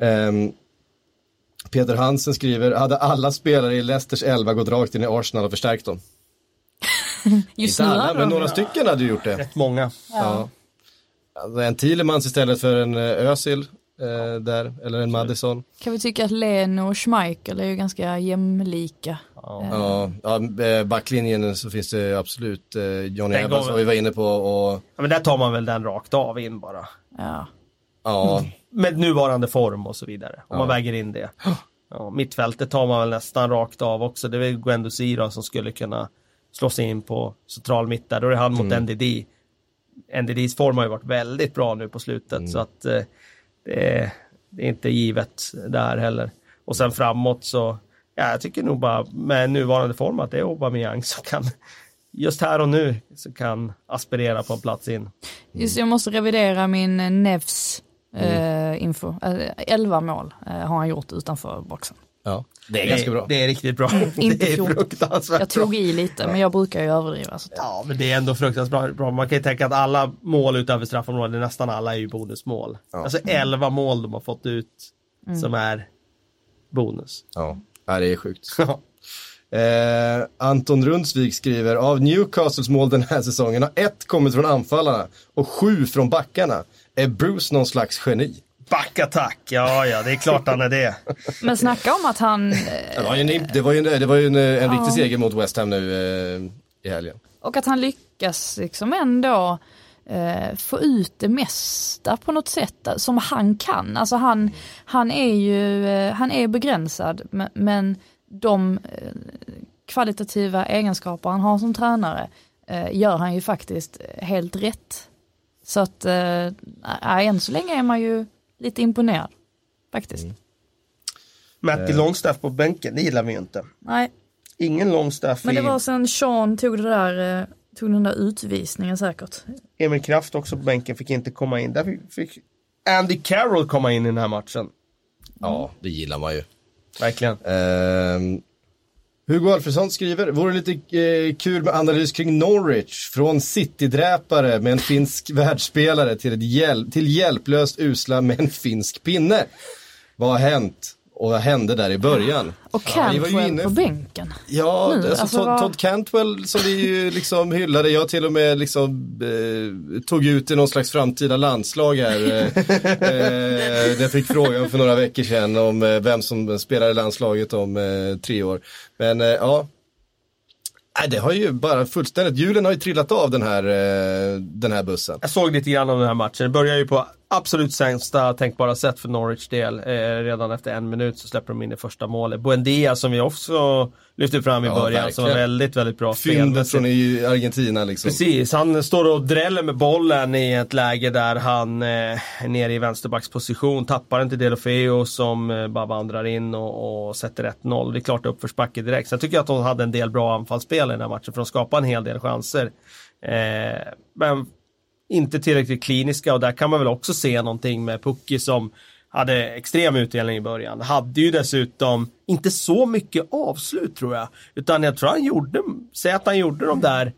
Ehm, Peter Hansen skriver, hade alla spelare i Leicesters 11 gått rakt in i Arsenal och förstärkt dem? Just Inte alla, men några stycken hade gjort det. Rätt många. Ja. Alltså en Thielemans istället för en eh, Özil eh, där, eller en Madison. Kan vi tycka att Leno och Schmeichel är ju ganska jämlika. Ja, ja eh, backlinjen så finns det absolut eh, Johnny Evans som vi var inne på och Ja, men där tar man väl den rakt av in bara. Ja. ja, Med nuvarande form och så vidare. Om man väger in det. Ja, mittfältet tar man väl nästan rakt av också. Det är väl Guendouzi då som skulle kunna slå sig in på central mitt där. Då är det han mot NDD. NDDs form har ju varit väldigt bra nu på slutet så att eh, det, är, det är inte givet där heller. Och sen framåt så, ja jag tycker nog bara med nuvarande form att det är Aubameyang som kan just här och nu så kan aspirera på en plats in. Just jag måste revidera min eh, Nevs eh, info. Eh, 11 mål eh, har han gjort utanför boxen. ja, det är ganska bra. Det är riktigt bra. Inte det är 14. fruktansvärt Jag tog i lite, men jag brukar ju överdriva. Så. Ja, men det är ändå fruktansvärt bra. Man kan ju tänka att alla mål utanför straffområdet, nästan alla är ju bonusmål. Alltså 11 mål de har fått ut som är bonus. Ja, ja det är sjukt. Eh, Anton Rundsvik skriver, av Newcastles mål den här säsongen har ett kommit från anfallarna och sju från backarna. Är Bruce någon slags geni? Backattack, ja ja, det är klart han är det. Men snacka om att han, eh, Det var ju en, det var ju en, det var ju en, en riktig seger mot West Ham nu eh, i helgen. och att han lyckas liksom ändå eh, få ut det mesta på något sätt eh, som han kan. Alltså han, han är ju, eh, han är begränsad men, de eh, kvalitativa egenskaper han har som tränare eh, gör han ju faktiskt helt rätt. Så att, eh, äh, än så länge är man ju lite imponerad. Faktiskt. Matti Longstaff på bänken, det gillar vi ju inte. Nej, Ingen Longstaff men det i var sen Sean tog det där, eh, tog den där utvisningen säkert. Emil Kraft också på bänken, fick inte komma in. Där fick, Andy Carroll komma in i den här matchen. Ja, det gillar man ju. Verkligen. Ehm, Hugo Alfredsson skriver, vore lite eh, kul med analys kring Norwich. Från citydräpare med en finsk världsspelare till, ett hjäl- till hjälplöst usla med en finsk pinne. Vad har hänt? Och vad hände där i början? Och Ja, vi var ju Cantwell inne- på bänken. Ja, Nu, alltså, alltså, Todd, Todd Cantwell som vi ju liksom hyllade, jag till och med liksom eh, tog ut i någon slags framtida landslag här. Eh, eh, jag fick frågan för några veckor sedan om eh, vem som spelar i landslaget om eh, tre år. Men eh, ja, Nej, det har ju bara fullständigt, julen har ju trillat av den här, eh, den här bussen. Jag såg lite grann av den här matchen. Det börjar ju på absolut sämsta tänkbara sätt för Norwich del. Eh, redan efter en minut så släpper de in det första målet. Buendia som vi också lyfte fram i Ja, början som var verkligen. väldigt, väldigt bra Fyndet spelmässigt. från i Argentina liksom. Precis, han står och dräller med bollen i ett läge där han eh, är nere i vänsterbacksposition, tappar inte Delofeo som eh, bara vandrar in och, och sätter 1-0. Det är klart uppförsbacke direkt. Sen tycker jag att de hade en del bra anfallsspel i den här matchen för de skapade en hel del chanser. Eh, men inte tillräckligt kliniska och där kan man väl också se någonting med Pucki som hade extrem utdelning i början. Hade ju dessutom inte så mycket avslut tror jag. Utan jag tror han gjorde, säg att han gjorde de där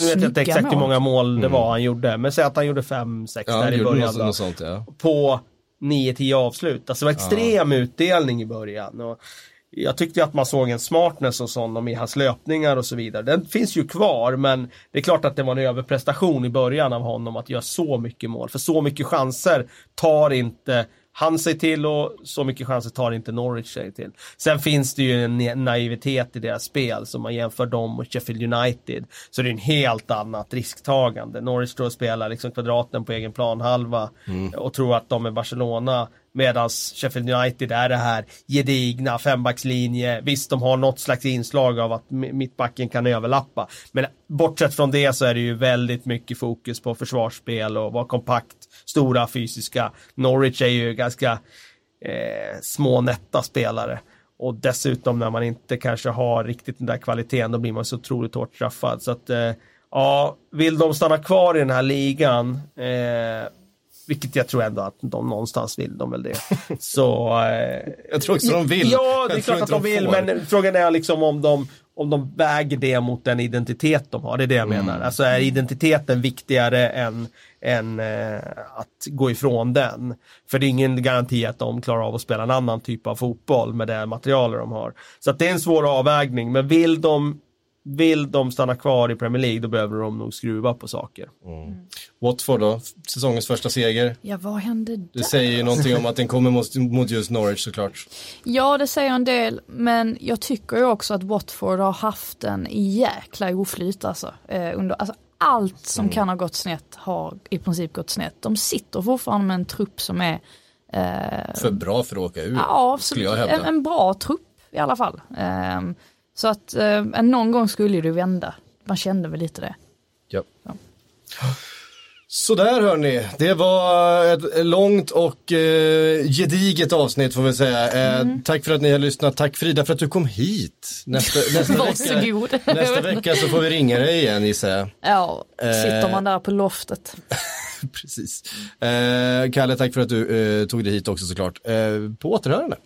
nu vet jag inte exakt hur många mål det var han gjorde, men säg att han gjorde 5-6 Ja, där i början. något, Då, något sånt ja. på 9-10 avslut. Alltså det var extrem utdelning i början. Och jag tyckte att man såg en smartness hos honom i hans löpningar och så vidare. Den finns ju kvar, men det är klart att det var en överprestation i början av honom att göra så mycket mål. För så mycket chanser tar inte han sig till och så mycket chanser tar inte Norwich sig till. Sen finns det ju en na- naivitet i deras spel, som man jämför dem och Sheffield United. Så det är en helt annat risktagande. Norwich står och spelar liksom kvadraten på egen planhalva och tror att de är Barcelona. Medan Sheffield United är det här gedigna fembackslinje. Visst, de har något slags inslag av att mittbacken kan överlappa. Men bortsett från det så är det ju väldigt mycket fokus på försvarsspel och vara kompakt, stora fysiska. Norwich är ju ganska eh, små nätta spelare. Och dessutom när man inte kanske har riktigt den där kvaliteten, då blir man så otroligt hårt straffad. Så att, eh, ja, vill de stanna kvar i den här ligan, eh, vilket jag tror ändå att de någonstans vill de väl det. Så... Eh, Jag tror också de vill. Ja, det är klart att inte de vill, får. men frågan är liksom om de, om de väger det mot den identitet de har. Det är det jag Mm. menar. Alltså är identiteten viktigare än, än eh, att gå ifrån den? För det är ingen garanti att de klarar av att spela en annan typ av fotboll med det materialet de har. Så det är en svår avvägning, men vill de vill de stanna kvar i Premier League då behöver de nog skruva på saker. Watford då, säsongens första seger. Ja, vad hände där? Du säger ju någonting om att den kommer mot, mot just Norwich såklart. Ja, det säger en del, men jag tycker ju också att Watford har haft en jäkla oflyt alltså. Eh, under, alltså allt som kan ha gått snett har i princip gått snett. De sitter fortfarande med en trupp som är eh, För bra för att åka ur, ja, skulle jag en, en bra trupp i alla fall. Eh, så att eh, någon gång skulle det vända. Man kände väl lite det. Ja. Sådär hörni, det var ett långt och eh, gediget avsnitt får vi säga. Eh, Tack för att ni har lyssnat, tack Frida för att du kom hit. Nästa, nästa, vecka, nästa vecka så får vi ringa dig igen gissar jag. Ja, sitter Eh. man där på loftet. Precis. Eh, Kalle, tack för att du eh, tog dig hit också såklart. Eh, på återhörande.